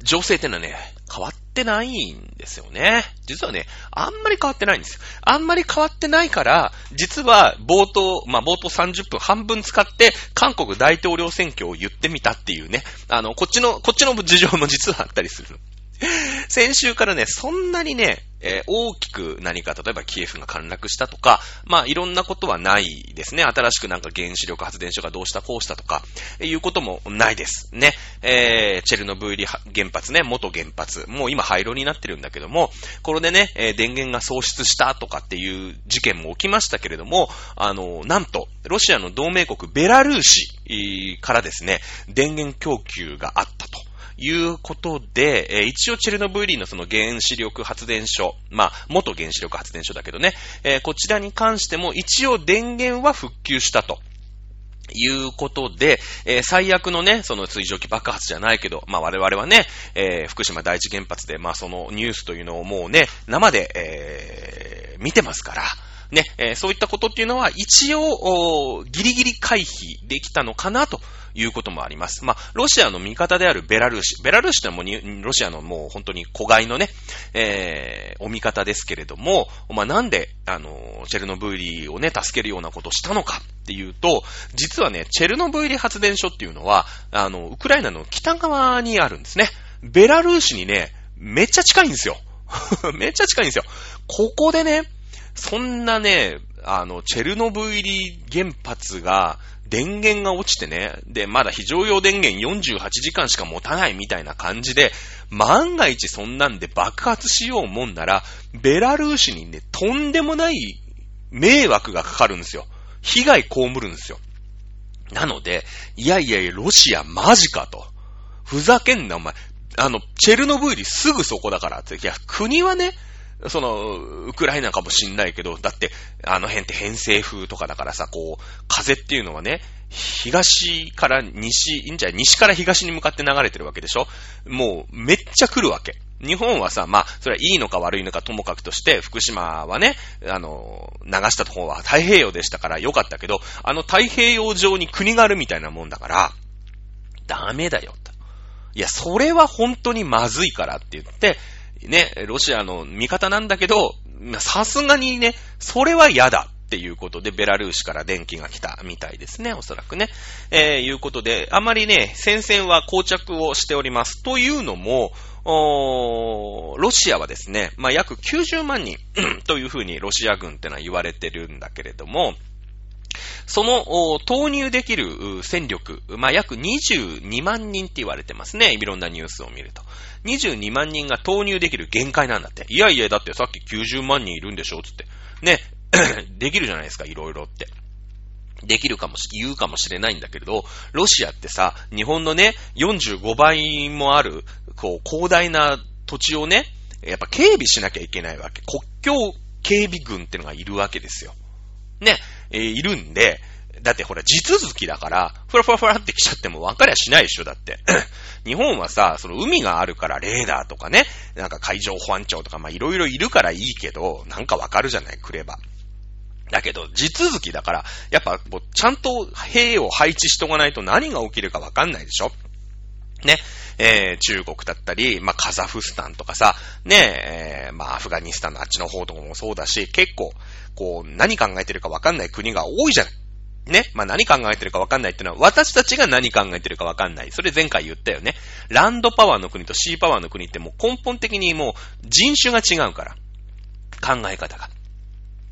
情勢ってのはね、変わってないんですよね。実はね、あんまり変わってないんですよ。あんまり変わってないから、実は冒頭、まあ、冒頭30分半分使って、韓国大統領選挙を言ってみたっていうね、あの、こっちの、こっちの事情も実はあったりする。先週からね、そんなにね、えー、大きく何か、例えばキエフが陥落したとか、まあいろんなことはないですね。新しくなんか原子力発電所がどうしたこうしたとか、いうこともないです。ね。えー、チェルノブイリ原発ね、元原発。もう今廃炉になってるんだけども、これでね、え、電源が喪失したとかっていう事件も起きましたけれども、あの、なんと、ロシアの同盟国ベラルーシからですね、電源供給があったと。いうことで、えー、一応チェルノブイリのその原子力発電所、まあ、元原子力発電所だけどね、えー、こちらに関しても一応電源は復旧したと。いうことで、えー、最悪のね、その水蒸気爆発じゃないけど、まあ我々はね、えー、福島第一原発で、まあそのニュースというのをもうね、生で、えー、見てますから、ね、えー、そういったことっていうのは一応、ギリギリ回避できたのかなということもあります。まあ、ロシアの味方であるベラルーシ。ベラルーシってもうロシアのもう本当に子飼いのね、えー、お味方ですけれども、まあ、なんで、あの、チェルノブイリをね、助けるようなことをしたのかっていうと、実はね、チェルノブイリ発電所っていうのは、あの、ウクライナの北側にあるんですね。ベラルーシにね、めっちゃ近いんですよ。めっちゃ近いんですよ。ここでね、そんなね、あの、チェルノブイリ原発が電源が落ちてね、で、まだ非常用電源48時間しか持たないみたいな感じで、万が一そんなんで爆発しようもんなら、ベラルーシにね、とんでもない迷惑がかかるんですよ。被害被るんですよ。なので、いやいやいや、ロシアマジかと。ふざけんな、お前。あの、チェルノブイリすぐそこだからって。いや、国はね、その、ウクライナかもしんないけど、だって、あの辺って偏西風とかだからさ、こう、風っていうのはね、東から西、いいんじゃない？西から東に向かって流れてるわけでしょ？もう、めっちゃ来るわけ。日本はさ、まあ、それはいいのか悪いのかともかくとして、福島はね、あの、流した方は太平洋でしたから良かったけど、あの太平洋上に国があるみたいなもんだから、ダメだよ、と。いや、それは本当にまずいからって言って、ね、ロシアの味方なんだけど、さすがにね、それは嫌だっていうことで、ベラルーシから電気が来たみたいですね、おそらくね。えー、いうことで、あまりね、戦線は膠着をしております。というのも、ロシアはですね、まあ、約90万人 というふうにロシア軍ってのは言われてるんだけれども、その投入できる戦力、まあ、約22万人って言われてますね。いろんなニュースを見ると。22万人が投入できる限界なんだって。いやいや、だってさっき90万人いるんでしょ？つって。ね、できるじゃないですか、いろいろって。できるかもし、言うかもしれないんだけれど、ロシアってさ、日本のね、45倍もある、こう、広大な土地をね、やっぱ警備しなきゃいけないわけ。国境警備軍ってのがいるわけですよ。ね、えー、いるんで、だってほら、地続きだから、ふらふらふらって来ちゃっても分かりゃしないでしょ、だって。日本はさ、その海があるからレーダーとかね、なんか海上保安庁とか、まあいろいろいるからいいけど、なんか分かるじゃない、くれば。だけど、地続きだから、やっぱ、ちゃんと兵を配置しとかないと何が起きるか分かんないでしょね。えー、中国だったり、まあ、カザフスタンとかさ、ねえー、まあ、アフガニスタンのあっちの方とかもそうだし、結構、こう、何考えてるかわかんない国が多いじゃん。ね。まあ、何考えてるかわかんないっていうのは、私たちが何考えてるかわかんない。それ前回言ったよね。ランドパワーの国とシーパワーの国ってもう根本的にもう人種が違うから。考え方が。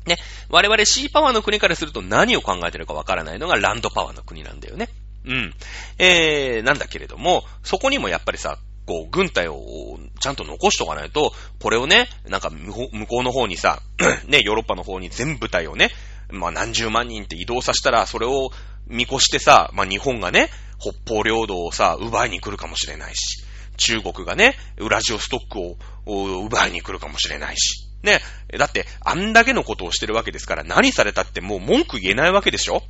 ね。我々シーパワーの国からすると何を考えてるかわからないのがランドパワーの国なんだよね。うん。えー、なんだけれども、そこにもやっぱりさ、こう、軍隊をちゃんと残しとかないと、これをね、なんか向こうの方にさ、ね、ヨーロッパの方に全部隊をね、まあ何十万人って移動させたら、それを見越してさ、まあ日本がね、北方領土をさ、奪いに来るかもしれないし、中国がね、ウラジオストックを奪いに来るかもしれないし、ね、だって、あんだけのことをしてるわけですから、何されたってもう文句言えないわけでしょ？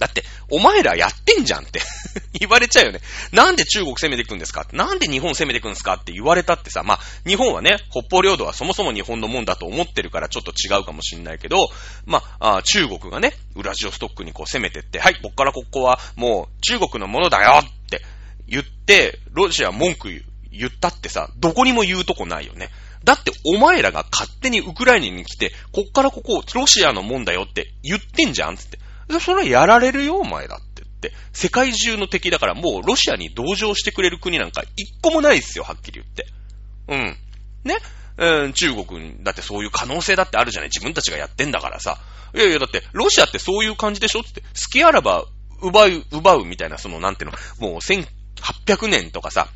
だって、お前らやってんじゃんって 言われちゃうよね。なんで中国攻めていくんですか？なんで日本攻めていくんですかって言われたってさ、まあ、日本はね、北方領土はそもそも日本のもんだと思ってるからちょっと違うかもしんないけど、まあ、あ中国がね、ウラジオストックにこう攻めてって、はい、こっからここはもう中国のものだよって言って、ロシア文句言ったってさ、どこにも言うとこないよね。だってお前らが勝手にウクライナに来て、こっからここロシアのもんだよって言ってんじゃんつって。それやられるよ、お前だって言って。世界中の敵だからもうロシアに同情してくれる国なんか一個もないですよ、はっきり言って。うん。ね？うん、中国、だってそういう可能性だってあるじゃない自分たちがやってんだからさ。いやいや、だって、ロシアってそういう感じでしょって、好きあらば、奪う、奪うみたいな、その、なんていうの、もう1800年とかさ、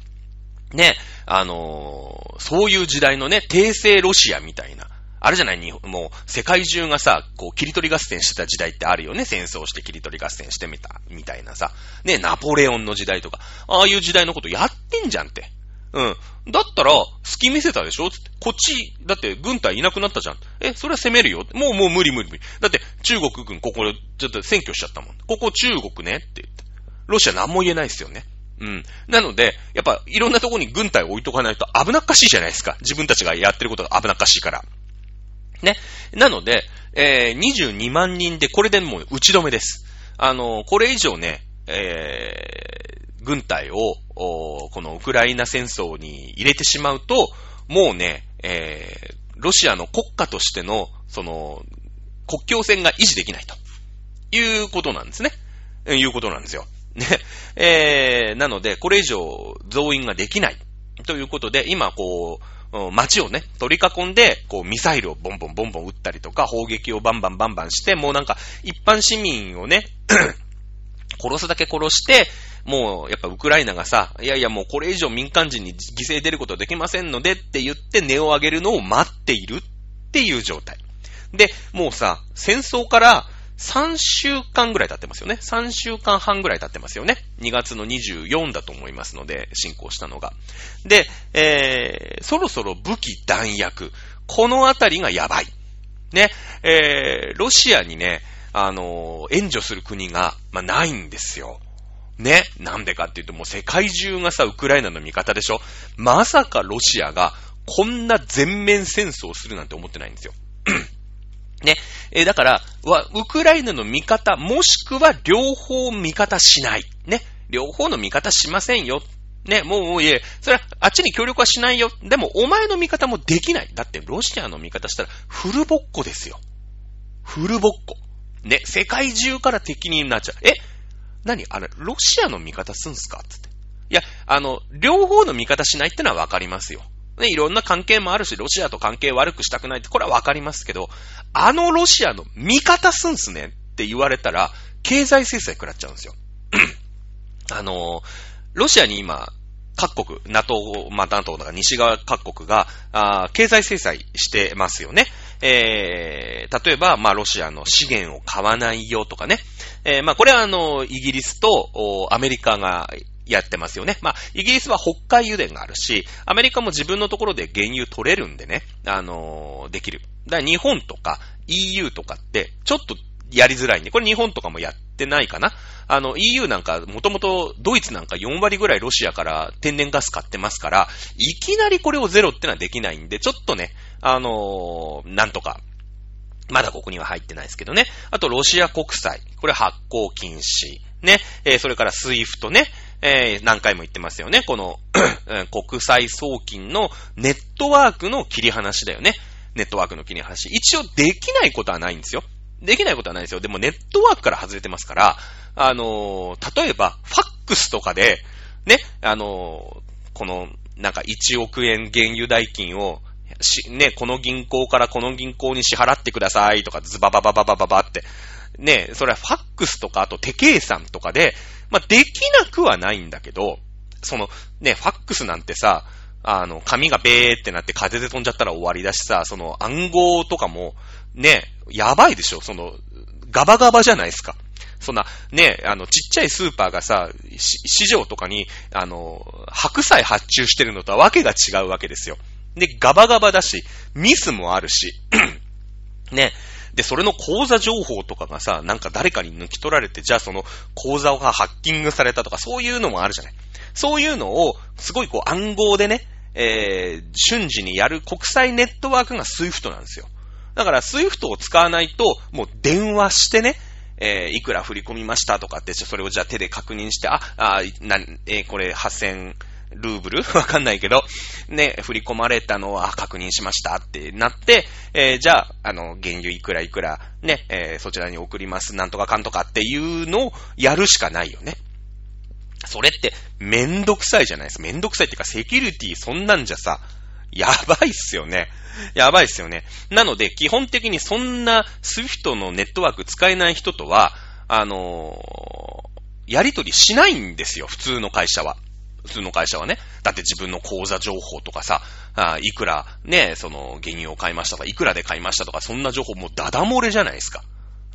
ね、あのー、そういう時代のね、帝政ロシアみたいな、あるじゃない？もう、世界中がさ、こう、切り取り合戦してた時代ってあるよね？戦争して切り取り合戦してみた、みたいなさ。ね、ナポレオンの時代とか。ああいう時代のことやってんじゃんって。うん。だったら、隙見せたでしょ？つって。こっち、だって軍隊いなくなったじゃん。え、それは攻めるよ？もうもう無理無理無理。だって中国軍ここちょっと占拠しちゃったもん。ここ中国ね？って言って。ロシア何も言えないっすよね。うん。なので、やっぱいろんなとこに軍隊置いとかないと危なっかしいじゃないですか。自分たちがやってることが危なっかしいから。ね。なので、えー、22万人でこれでもう打ち止めです。あの、これ以上ね、えー、軍隊を、このウクライナ戦争に入れてしまうと、もうね、えー、ロシアの国家としての、その、国境線が維持できないと。いうことなんですね。いうことなんですよ。ね。えー、なので、これ以上増員ができない。ということで、今こう、街をね、取り囲んで、こう、ミサイルをボンボンボンボン撃ったりとか、砲撃をバンバンバンバンして、もうなんか、一般市民をね、殺すだけ殺して、もう、やっぱウクライナがさ、いやいやもうこれ以上民間人に犠牲出ることはできませんのでって言って値を上げるのを待っているっていう状態。で、もうさ、戦争から3週間ぐらい経ってますよね。3週間半ぐらい経ってますよね。2月の24だと思いますので、進行したのが。で、えー、そろそろ武器弾薬、このあたりがやばい。ね、えー、ロシアにね、あのー、援助する国が、まあ、ないんですよ。ね。なんでかっていうともう世界中がさ、ウクライナの味方でしょまさかロシアがこんな全面戦争するなんて思ってないんですよ。ね。え、だから、ウクライナの味方、もしくは両方味方しない。ね。両方の味方しませんよ。ね、もう、もういえ、それは、あっちに協力はしないよ。でも、お前の味方もできない。だって、ロシアの味方したら、フルボッコですよ。フルボッコ。ね、世界中から敵になっちゃう。え？何？あれ、ロシアの味方すんすか？つって。いや、あの、両方の味方しないってのはわかりますよ。ね、いろんな関係もあるし、ロシアと関係悪くしたくないって、これはわかりますけど、あのロシアの味方すんすねって言われたら、経済制裁食らっちゃうんですよ。あの、ロシアに今、各国、NATO、まあ、NATO とか西側各国が、あ経済制裁してますよね。えー、例えば、まあ、ロシアの資源を買わないよとかね。えー、まあ、これはあの、イギリスと、アメリカがやってますよね。まあ、イギリスは北海油田があるし、アメリカも自分のところで原油取れるんでね、あのー、できる。だから日本とか EU とかって、ちょっとやりづらいんで、これ日本とかもやってないかなあの、EU なんか、もともとドイツなんか4割ぐらいロシアから天然ガス買ってますから、いきなりこれをゼロってのはできないんで、ちょっとね、あのー、なんとか、まだここには入ってないですけどね。あと、ロシア国債。これ発行禁止。ね。えー、それから SWIFT ね。えー、何回も言ってますよね。この 国際送金のネットワークの切り離しだよね。ネットワークの切り離し。一応できないことはないんですよ。できないことはないですよ。でもネットワークから外れてますから、あのー、例えば、ファックスとかで、ね、あのー、この、なんか1億円原油代金を、し、ね、この銀行からこの銀行に支払ってくださいとか、ズバババババババって。ね、それはファックスとか、あと手計算とかで、まあ、できなくはないんだけど、その、ね、ファックスなんてさ、あの、紙がベーってなって風で飛んじゃったら終わりだしさ、その暗号とかも、ね、やばいでしょその、ガバガバじゃないですか。そんな、ね、あの、ちっちゃいスーパーがさ、市場とかに、あの、白菜発注してるのとはわけが違うわけですよ。で、ガバガバだし、ミスもあるし、ね。で、それの口座情報とかがさ、なんか誰かに抜き取られて、じゃあその口座がハッキングされたとか、そういうのもあるじゃない。そういうのを、すごいこう暗号でね、えー、瞬時にやる国際ネットワークが SWIFT なんですよ。だから SWIFT を使わないと、もう電話してね、えー、いくら振り込みましたとかって、それをじゃあ手で確認して、あ、あ、な、えー、これ8000ルーブル？わかんないけど、ね、振り込まれたのは確認しましたってなって、えー、じゃあ、あの、原油いくらいくら、ね、えー、そちらに送ります、なんとかかんとかっていうのをやるしかないよね。それって、めんどくさいじゃないですか。めんどくさいっていうか、セキュリティそんなんじゃさ、やばいっすよね。やばいっすよね。なので、基本的にそんな SWIFT のネットワーク使えない人とは、あのー、やりとりしないんですよ、普通の会社は。普通の会社はね。だって自分の口座情報とかさ、あいくらね、その原油を買いましたとか、いくらで買いましたとか、そんな情報もうダダ漏れじゃないですか。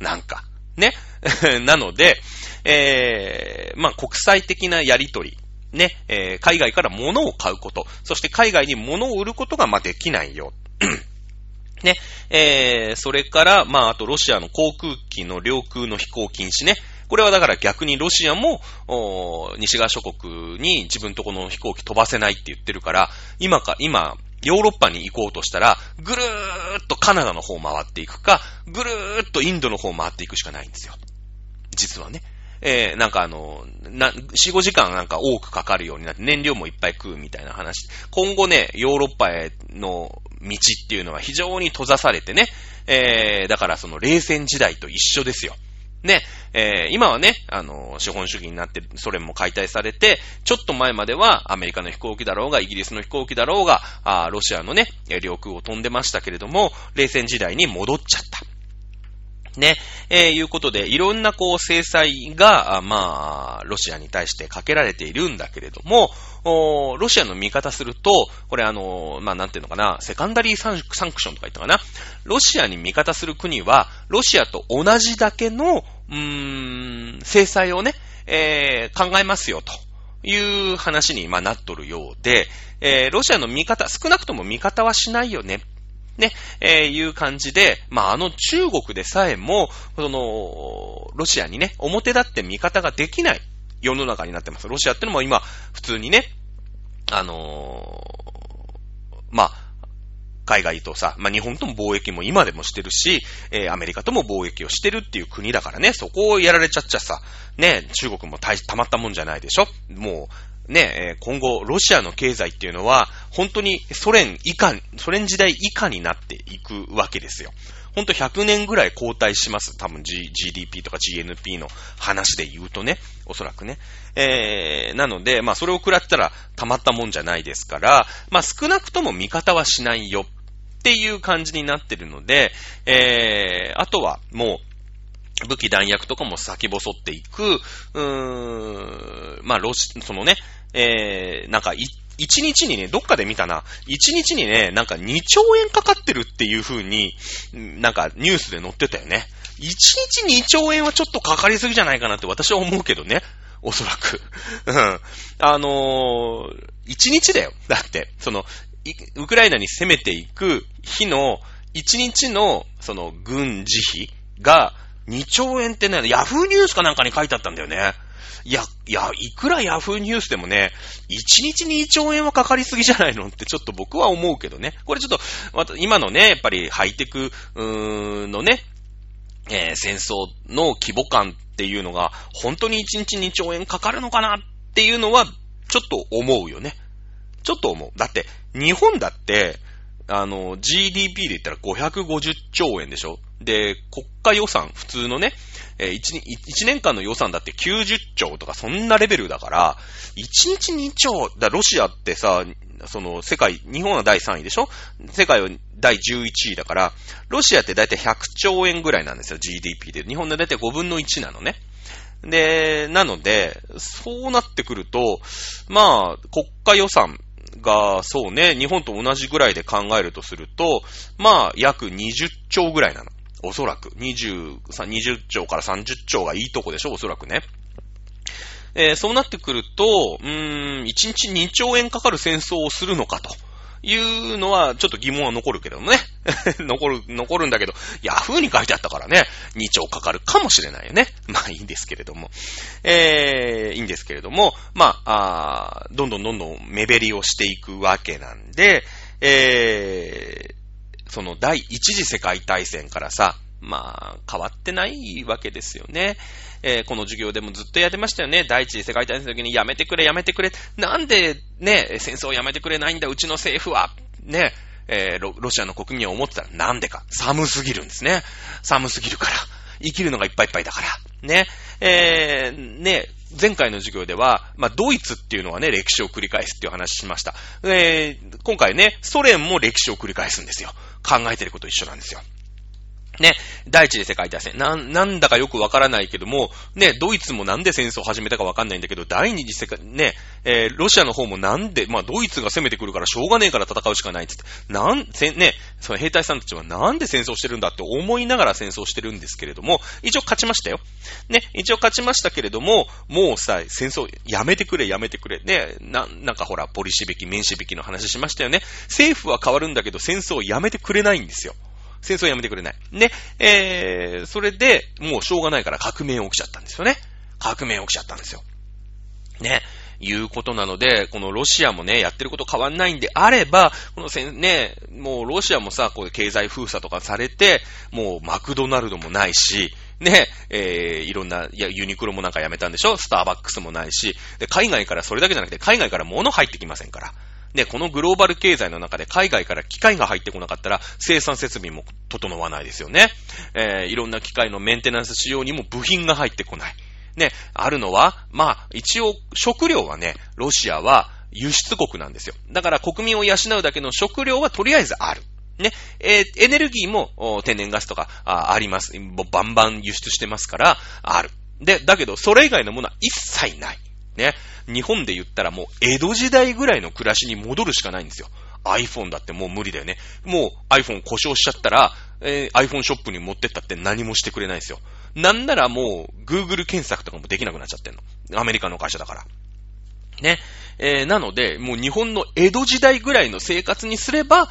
なんか。ね。なので、えー、まあ、国際的なやりとり。ね、えー、海外から物を買うこと、そして海外に物を売ることが、まできないよ。ね、えー、それから、まあ、あとロシアの航空機の領空の飛行禁止ね。これはだから逆にロシアも、西側諸国に自分とこの飛行機飛ばせないって言ってるから、今か、今、ヨーロッパに行こうとしたら、ぐるーっとカナダの方回っていくか、ぐるーっとインドの方回っていくしかないんですよ。実はね。えー、なんかあの、な、4、5時間なんか多くかかるようになって、燃料もいっぱい食うみたいな話。今後ね、ヨーロッパへの道っていうのは非常に閉ざされてね、えー、だからその冷戦時代と一緒ですよ。ね、えー、今はね、あの、資本主義になってソ連も解体されて、ちょっと前まではアメリカの飛行機だろうが、イギリスの飛行機だろうが、あロシアのね、領空を飛んでましたけれども、冷戦時代に戻っちゃった。ね、えー、いうことで、いろんなこう制裁が、まあ、ロシアに対してかけられているんだけれども、ロシアの見方すると、これあの、まあ、なんていうのかな、セカンダリーサンクションとか言ったかな。ロシアに味方する国は、ロシアと同じだけの、うーん、制裁をね、えー、考えますよ、という話に、まあ、なっとるようで、えー、ロシアの味方、少なくとも味方はしないよね。ね、えー、いう感じで、まあ、あの中国でさえも、その、ロシアにね、表立って味方ができない世の中になってます。ロシアってのも今、普通にね、あのー、まあ、海外とさ、まあ、日本とも貿易も今でもしてるし、えー、アメリカとも貿易をしてるっていう国だからね、そこをやられちゃっちゃさ、ね、中国もたたまったもんじゃないでしょもう、ね、え今後、ロシアの経済っていうのは、本当にソ連以下、ソ連時代以下になっていくわけですよ。ほんと100年ぐらい後退します。多分、G、GDP とか GNP の話で言うとね。おそらくね。えー、なので、まあそれを食らったらたまったもんじゃないですから、まあ少なくとも味方はしないよっていう感じになってるので、えー、あとはもう、武器弾薬とかも先細っていく、うーん、まあ、ロシ、そのね、えー、なんか、一日にね、どっかで見たな。一日にね、なんか2兆円かかってるっていう風に、なんかニュースで載ってたよね。一日2兆円はちょっとかかりすぎじゃないかなって私は思うけどね。おそらく。うん。あのー、一日だよ。だって、その、ウクライナに攻めていく日の一日の、その、軍事費が2兆円ってね、ヤフーニュースかなんかに書いてあったんだよね。いや、いや、いくらヤフーニュースでもね、1日2兆円はかかりすぎじゃないのってちょっと僕は思うけどね。これちょっと、今のね、やっぱりハイテク、のね、えー、戦争の規模感っていうのが、本当に1日2兆円かかるのかなっていうのは、ちょっと思うよね。ちょっと思う。だって、日本だって、あの、GDP で言ったら550兆円でしょで、国家予算、普通のね、えー、1, 1年間の予算だって90兆とかそんなレベルだから、1日2兆、だロシアってさ、その世界、日本は第3位でしょ？世界は第11位だから、ロシアってだいたい100兆円ぐらいなんですよ、GDP で。日本でだいたい5分の1なのね。で、なので、そうなってくると、まあ、国家予算が、そうね、日本と同じぐらいで考えるとすると、まあ、約20兆ぐらいなの。おそらく。20、20兆から30兆がいいとこでしょ、おそらくね。えー、そうなってくると、うーん、1日2兆円かかる戦争をするのかと。いうのは、ちょっと疑問は残るけどね。残る、残るんだけど、ヤフーに書いてあったからね、2兆かかるかもしれないよね。まあいいんですけれども。えー、いいんですけれども、まあ、あどんどんどんどん目減りをしていくわけなんで、えー、その第一次世界大戦からさ、まあ、変わってないわけですよね。えー、この授業でもずっとやってましたよね。第一次世界大戦の時にやめてくれ、やめてくれ。なんでね、戦争をやめてくれないんだ、うちの政府は。ね、えー、ロロシアの国民は思ってたらなんでか。寒すぎるんですね。寒すぎるから。生きるのがいっぱいいっぱいだから。ね。えー、ね、前回の授業では、まあ、ドイツっていうのはね、歴史を繰り返すっていう話しました。えー、今回ね、ソ連も歴史を繰り返すんですよ。考えてること一緒なんですよ。ね、第一次世界大戦。な、なんだかよくわからないけども、ね、ドイツもなんで戦争を始めたかわかんないんだけど、第二次世界、ね、えー、ロシアの方もなんで、まあ、ドイツが攻めてくるからしょうがねえから戦うしかないっつって、なん、せ、ね、その兵隊さんたちはなんで戦争してるんだって思いながら戦争してるんですけれども、一応勝ちましたよ。ね、一応勝ちましたけれども、もうさ、戦争やめてくれ、やめてくれ。ね、な、なんかほら、ポリシビキ、メンシビキの話しましたよね。政府は変わるんだけど、戦争をやめてくれないんですよ。戦争やめてくれない。ね、えー、それで、もうしょうがないから革命起きちゃったんですよね。革命起きちゃったんですよ。ね。いうことなので、このロシアもね、やってること変わんないんであれば、このせね、もうロシアもさ、こう経済封鎖とかされて、もうマクドナルドもないし、ね、えー、いろんな、いや、ユニクロもなんかやめたんでしょ？スターバックスもないし、で、海外からそれだけじゃなくて、海外から物入ってきませんから。で、このグローバル経済の中で海外から機械が入ってこなかったら生産設備も整わないですよね。えー、いろんな機械のメンテナンス仕様にも部品が入ってこない。ね、あるのは、まあ、一応食料はね、ロシアは輸出国なんですよ。だから国民を養うだけの食料はとりあえずある。ね、えー、エネルギーも天然ガスとかああります。バンバン輸出してますから、ある。で、だけど、それ以外のものは一切ない。ね。日本で言ったらもう江戸時代ぐらいの暮らしに戻るしかないんですよ。iPhone だってもう無理だよね。もう iPhone 故障しちゃったら、えー、iPhone ショップに持ってったって何もしてくれないですよ。なんならもう Google 検索とかもできなくなっちゃってんの。アメリカの会社だから。ね。えー、なので、もう日本の江戸時代ぐらいの生活にすれば、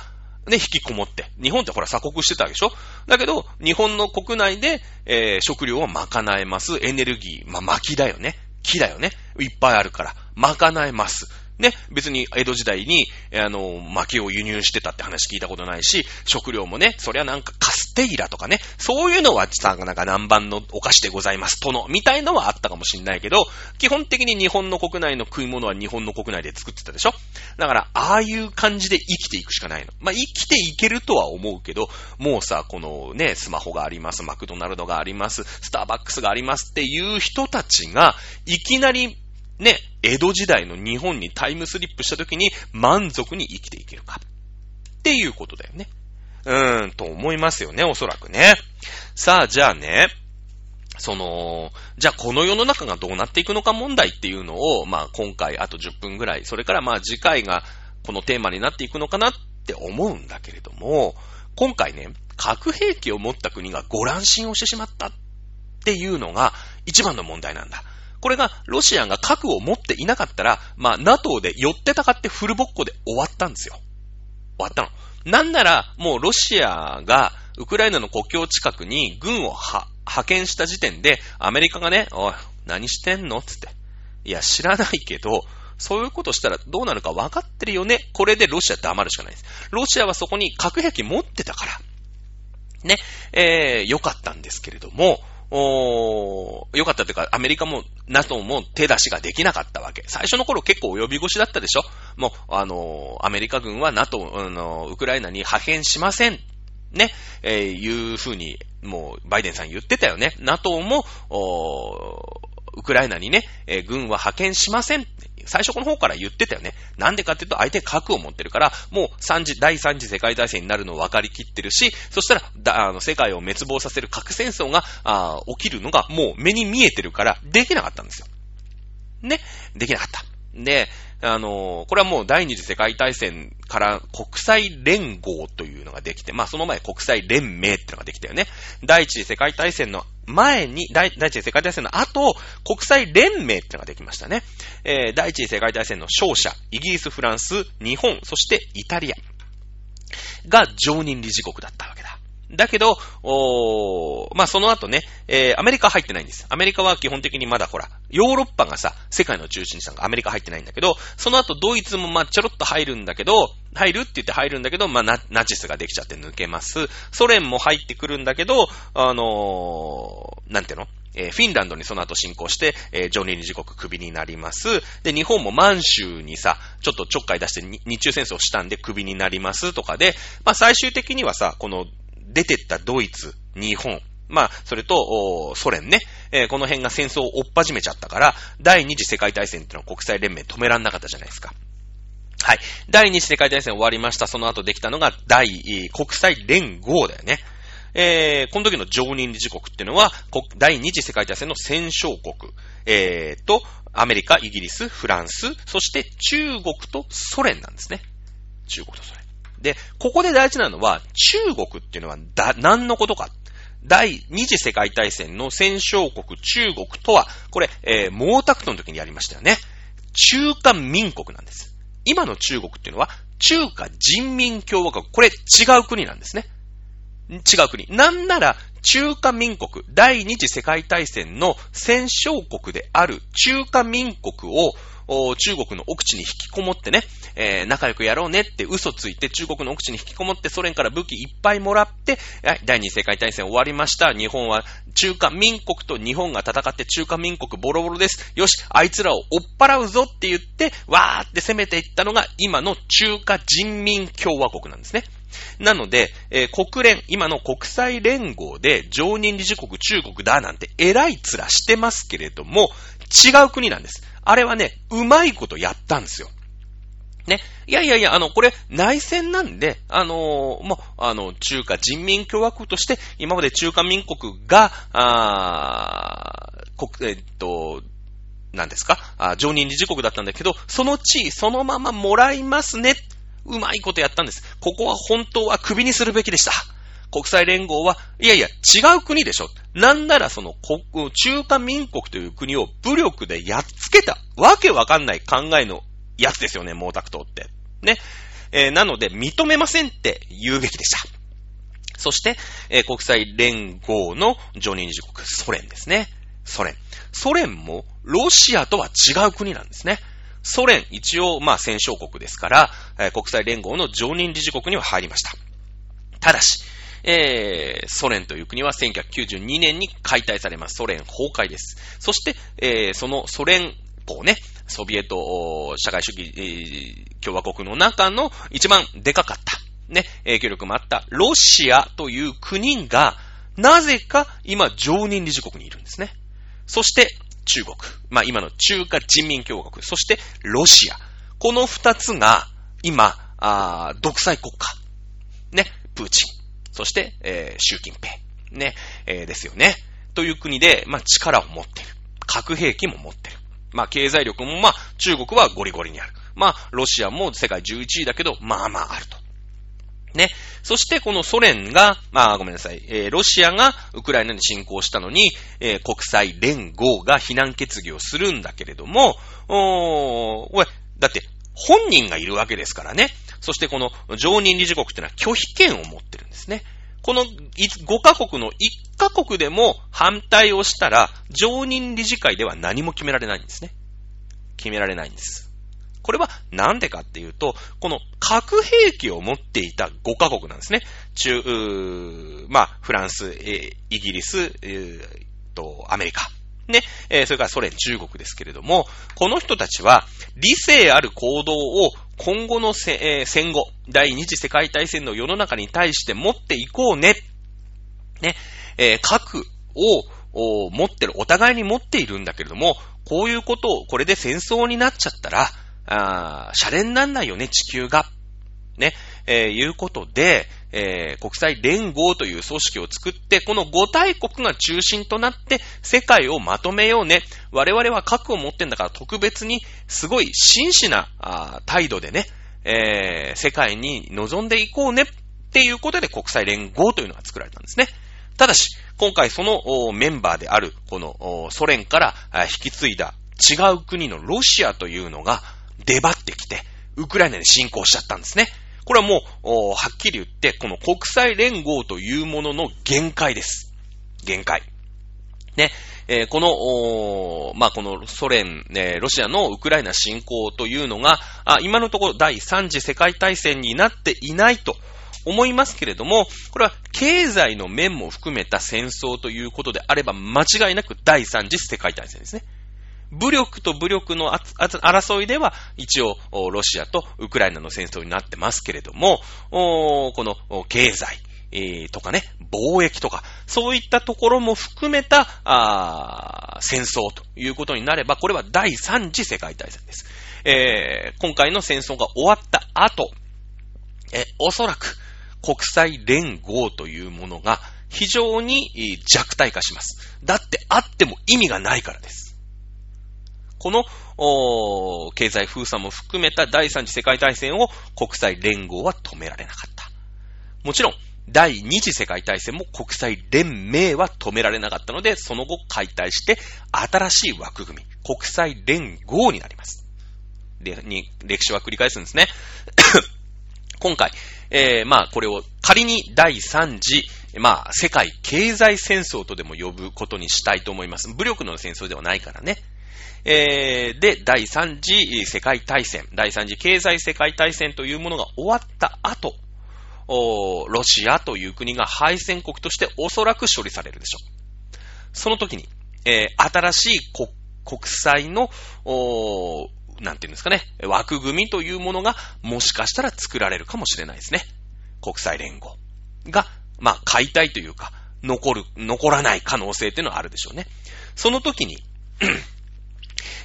ね、引きこもって。日本ってほら鎖国してたわけでしょ？だけど、日本の国内で、えー、食料を賄えます。エネルギー、まあ、薪だよね。木だよね。いっぱいあるから。賄えます。ね、別に江戸時代に、あの、薪を輸入してたって話聞いたことないし、食料もね、そりゃなんかカステイラとかね、そういうのはさ、なんか南蛮のお菓子でございます、との、みたいのはあったかもしんないけど、基本的に日本の国内の食い物は日本の国内で作ってたでしょ？だから、ああいう感じで生きていくしかないの。まあ、生きていけるとは思うけど、もうさ、このね、スマホがあります、マクドナルドがあります、スターバックスがありますっていう人たちが、いきなりね、江戸時代の日本にタイムスリップした時に満足に生きていけるか。っていうことだよね。うーん、と思いますよね、おそらくね。さあ、じゃあね、その、じゃあこの世の中がどうなっていくのか問題っていうのを、まあ今回あと10分ぐらい、それからまあ次回がこのテーマになっていくのかなって思うんだけれども、今回ね、核兵器を持った国がご乱心をしてしまったっていうのが一番の問題なんだ。これがロシアが核を持っていなかったら、まあ NATO で寄ってたかってフルボッコで終わったんですよ。終わったの。なんなら、もうロシアがウクライナの国境近くに軍を派遣した時点で、アメリカがね、おい、何してんの？つって。いや、知らないけど、そういうことしたらどうなるか分かってるよね。これでロシア黙るしかないです。ロシアはそこに核兵器持ってたから。ね、えー、よかったんですけれども、おー、よかったというか、アメリカも NATO も手出しができなかったわけ。最初の頃結構及び腰だったでしょ？もう、あのー、アメリカ軍は NATO、あのー、ウクライナに派遣しません。ね、えー、いうふうに、もう、バイデンさん言ってたよね。NATO も、おウクライナにね、えー、軍は派遣しません。最初この方から言ってたよね。なんでかっていうと相手核を持ってるから、もう三次、第三次世界大戦になるのを分かりきってるし、そしたら、だあの、世界を滅亡させる核戦争が、あ起きるのがもう目に見えてるから、できなかったんですよ。ね。できなかった。で、あのこれはもう第二次世界大戦から国際連合というのができて、まあその前国際連盟っていうのができたよね。第一次世界大戦の前に、第一次世界大戦の後、国際連盟っていうのができましたね。えー、第一次世界大戦の勝者、イギリス、フランス、日本、そしてイタリアが常任理事国だったわけだ。だけど、おまあ、その後ね、えー、アメリカ入ってないんです。アメリカは基本的にまだほら、ヨーロッパがさ、世界の中心にしたのがアメリカ入ってないんだけど、その後ドイツもま、ちょろっと入るんだけど、入るって言って入るんだけど、まあ、ナチスができちゃって抜けます。ソ連も入ってくるんだけど、あのー、なんていうの？えー、フィンランドにその後進行して、えー、常任理事国クビになります。で、日本も満州にさ、ちょっとちょっかい出して日中戦争したんでクビになりますとかで、まあ最終的にはさ、この出てったドイツ、日本、まあ、それと、ソ連ね、えー、この辺が戦争を追っ始めちゃったから、第二次世界大戦っていうのは国際連盟止めらんなかったじゃないですか。はい。第二次世界大戦終わりました。その後できたのが第、国際連合だよね。えー、この時の常任理事国っていうのは、第二次世界大戦の戦勝国、えー、と、アメリカ、イギリス、フランス、そして中国とソ連なんですね。中国とソ連。で、ここで大事なのは、中国っていうのはだ、何のことか。第二次世界大戦の戦勝国中国とは、これ、えー、毛沢東の時にやりましたよね。中華民国なんです。今の中国っていうのは、中華人民共和国。これ違う国なんですね。違う国。なんなら、中華民国、第二次世界大戦の戦勝国である中華民国を中国の奥地に引きこもってね、えー、仲良くやろうねって嘘ついて中国の奥地に引きこもってソ連から武器いっぱいもらって、第二次世界大戦終わりました。日本は中華民国と日本が戦って中華民国ボロボロです。よし、あいつらを追っ払うぞって言って、わーって攻めていったのが今の中華人民共和国なんですね。なので、えー、国連、今の国際連合で常任理事国中国だなんて偉い面してますけれども、違う国なんです。あれはね、うまいことやったんですよ。ね。いやいやいや、あの、これ、内戦なんで、あのー、もう、あの、中華人民共和国として、今まで中華民国が、あ国、えっと、何ですか？あ常任理事国だったんだけど、その地位そのままもらいますね。うまいことやったんです。ここは本当は首にするべきでした。国際連合は、いやいや、違う国でしょ。なんならその国、中華民国という国を武力でやっつけた、わけわかんない考えのやつですよね、毛沢東って。ね。えー、なので認めませんって言うべきでした。そして、えー、国際連合の常任理事国、ソ連ですね。ソ連。ソ連もロシアとは違う国なんですね。ソ連、一応、まあ、戦勝国ですから、えー、国際連合の常任理事国には入りました。ただし、えー、ソ連という国は1992年に解体されます。ソ連崩壊です。そして、えー、そのソ連邦ね、ソビエト社会主義、えー、共和国の中の一番でかかった、ね、影響力もあったロシアという国が、なぜか今常任理事国にいるんですね。そして中国。まあ今の中華人民共和国。そしてロシア。この二つが今、あ独裁国家。ね、プーチン。そして、えー、習近平。ね、えー、ですよね。という国で、まあ力を持ってる。核兵器も持ってる。まあ経済力もまあ中国はゴリゴリにある。まあロシアも世界11位だけど、まあまああると。ね。そしてこのソ連が、まあごめんなさい、えー、ロシアがウクライナに侵攻したのに、えー、国際連合が非難決議をするんだけれども、おー、おい、だって本人がいるわけですからね。そしてこの常任理事国っていうのは拒否権を持ってるんですね。この5カ国の1カ国でも反対をしたら、常任理事会では何も決められないんですね。決められないんです。これはなんでかっていうと、この核兵器を持っていた5カ国なんですね。中、まあ、フランス、イギリス、えー、と、アメリカ。ね、えー、それからソ連、中国ですけれども、この人たちは理性ある行動を今後のせ、えー、戦後、第二次世界大戦の世の中に対して持っていこうね。ね、えー、核を持ってる、お互いに持っているんだけれども、こういうことを、これで戦争になっちゃったら、あシャレになんないよね、地球が。ね、えー、いうことで、えー、国際連合という組織を作って、この5大国が中心となって世界をまとめようね。我々は核を持ってんだから特別にすごい真摯な態度でね、えー、世界に臨んでいこうねっていうことで国際連合というのが作られたんですね。ただし、今回そのメンバーである、このソ連から引き継いだ違う国のロシアというのが、出張ってきて、ウクライナに侵攻しちゃったんですね。これはもう、はっきり言って、この国際連合というものの限界です。限界。ね。えー、この、まあ、このソ連、ね、ロシアのウクライナ侵攻というのが、あ今のところ第3次世界大戦になっていないと思いますけれども、これは経済の面も含めた戦争ということであれば間違いなく第3次世界大戦ですね。武力と武力の争いでは、一応、ロシアとウクライナの戦争になってますけれども、この経済、とかね、貿易とか、そういったところも含めた、戦争ということになれば、これは第3次世界大戦です。今回の戦争が終わった後、おそらく国際連合というものが非常に弱体化します。だってあっても意味がないからです。この、経済封鎖も含めた第三次世界大戦を国際連合は止められなかった。もちろん、第二次世界大戦も国際連盟は止められなかったので、その後解体して、新しい枠組み、国際連合になります。で、に、歴史は繰り返すんですね。今回、えー、まあ、これを仮に第三次、まあ、世界経済戦争とでも呼ぶことにしたいと思います。武力の戦争ではないからね。えー、で、第3次世界大戦、第3次経済世界大戦というものが終わった後、ロシアという国が敗戦国としておそらく処理されるでしょう。その時に、えー、新しい国際の、なんていうんですかね、枠組みというものがもしかしたら作られるかもしれないですね。国際連合が、まあ、解体というか、残る、残らない可能性っていうのはあるでしょうね。その時に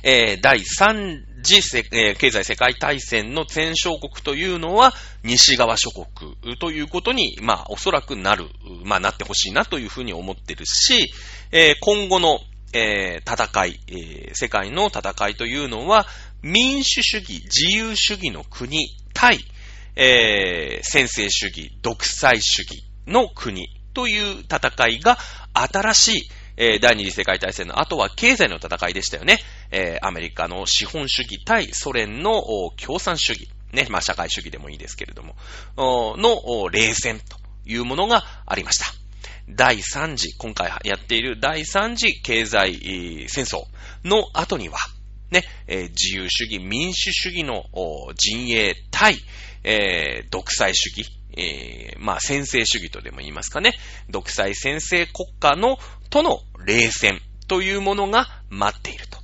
えー、第3次、えー、経済世界大戦の戦勝国というのは西側諸国ということに、まあ、おそらくなる、まあ、なってほしいなというふうに思ってるし、えー、今後の、えー、戦い、えー、世界の戦いというのは、民主主義、自由主義の国対、えー、先制主義、独裁主義の国という戦いが新しいえー、第二次世界大戦の後は経済の戦いでしたよね。えー、アメリカの資本主義対ソ連の共産主義。ね、まあ社会主義でもいいですけれども、の冷戦というものがありました。第3次、今回やっている第3次経済戦争の後には、ね、自由主義、民主主義の陣営対、えー、独裁主義、えー、まあ、先制主義とでも言いますかね、独裁先制国家の、との冷戦というものが待っていると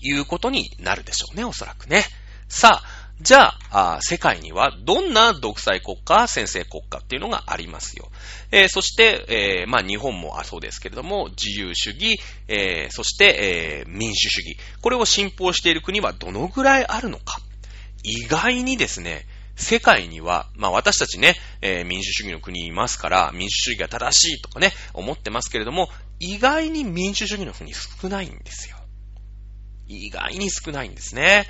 いうことになるでしょうね、おそらくね。さあ、じゃあ世界にはどんな独裁国家、先制国家っていうのがありますよ。えー、そして、えー、まあ日本もそうですけれども、自由主義、えー、そして、え民主主義。これを信奉している国はどのぐらいあるのか。意外にですね、世界には、まあ私たちね、え民主主義の国いますから、民主主義が正しいとかね、思ってますけれども、意外に民主主義の国少ないんですよ。意外に少ないんですね。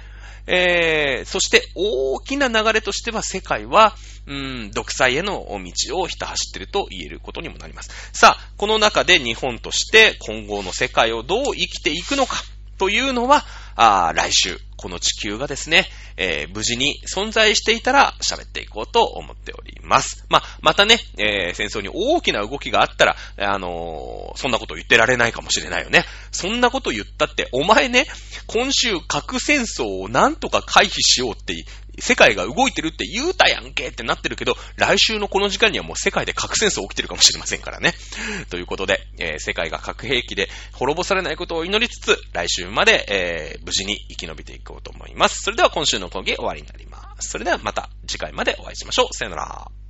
えー、そして大きな流れとしては世界は、うん、独裁への道をひた走ってると言えることにもなります。さあ、この中で日本として今後の世界をどう生きていくのかというのは、あ来週、この地球がですね、えー、無事に存在していたら喋っていこうと思っております。まあ、またね、えー、戦争に大きな動きがあったら、あのー、そんなこと言ってられないかもしれないよね。そんなこと言ったって、お前ね、今週核戦争をなんとか回避しようって世界が動いてるって言うたやんけってなってるけど、来週のこの時間にはもう世界で核戦争起きてるかもしれませんからね。ということで、えー、世界が核兵器で滅ぼされないことを祈りつつ、来週まで、えー、無事に生き延びていこうと思います。それでは今週の講義終わりになります。それではまた次回までお会いしましょう。さよなら。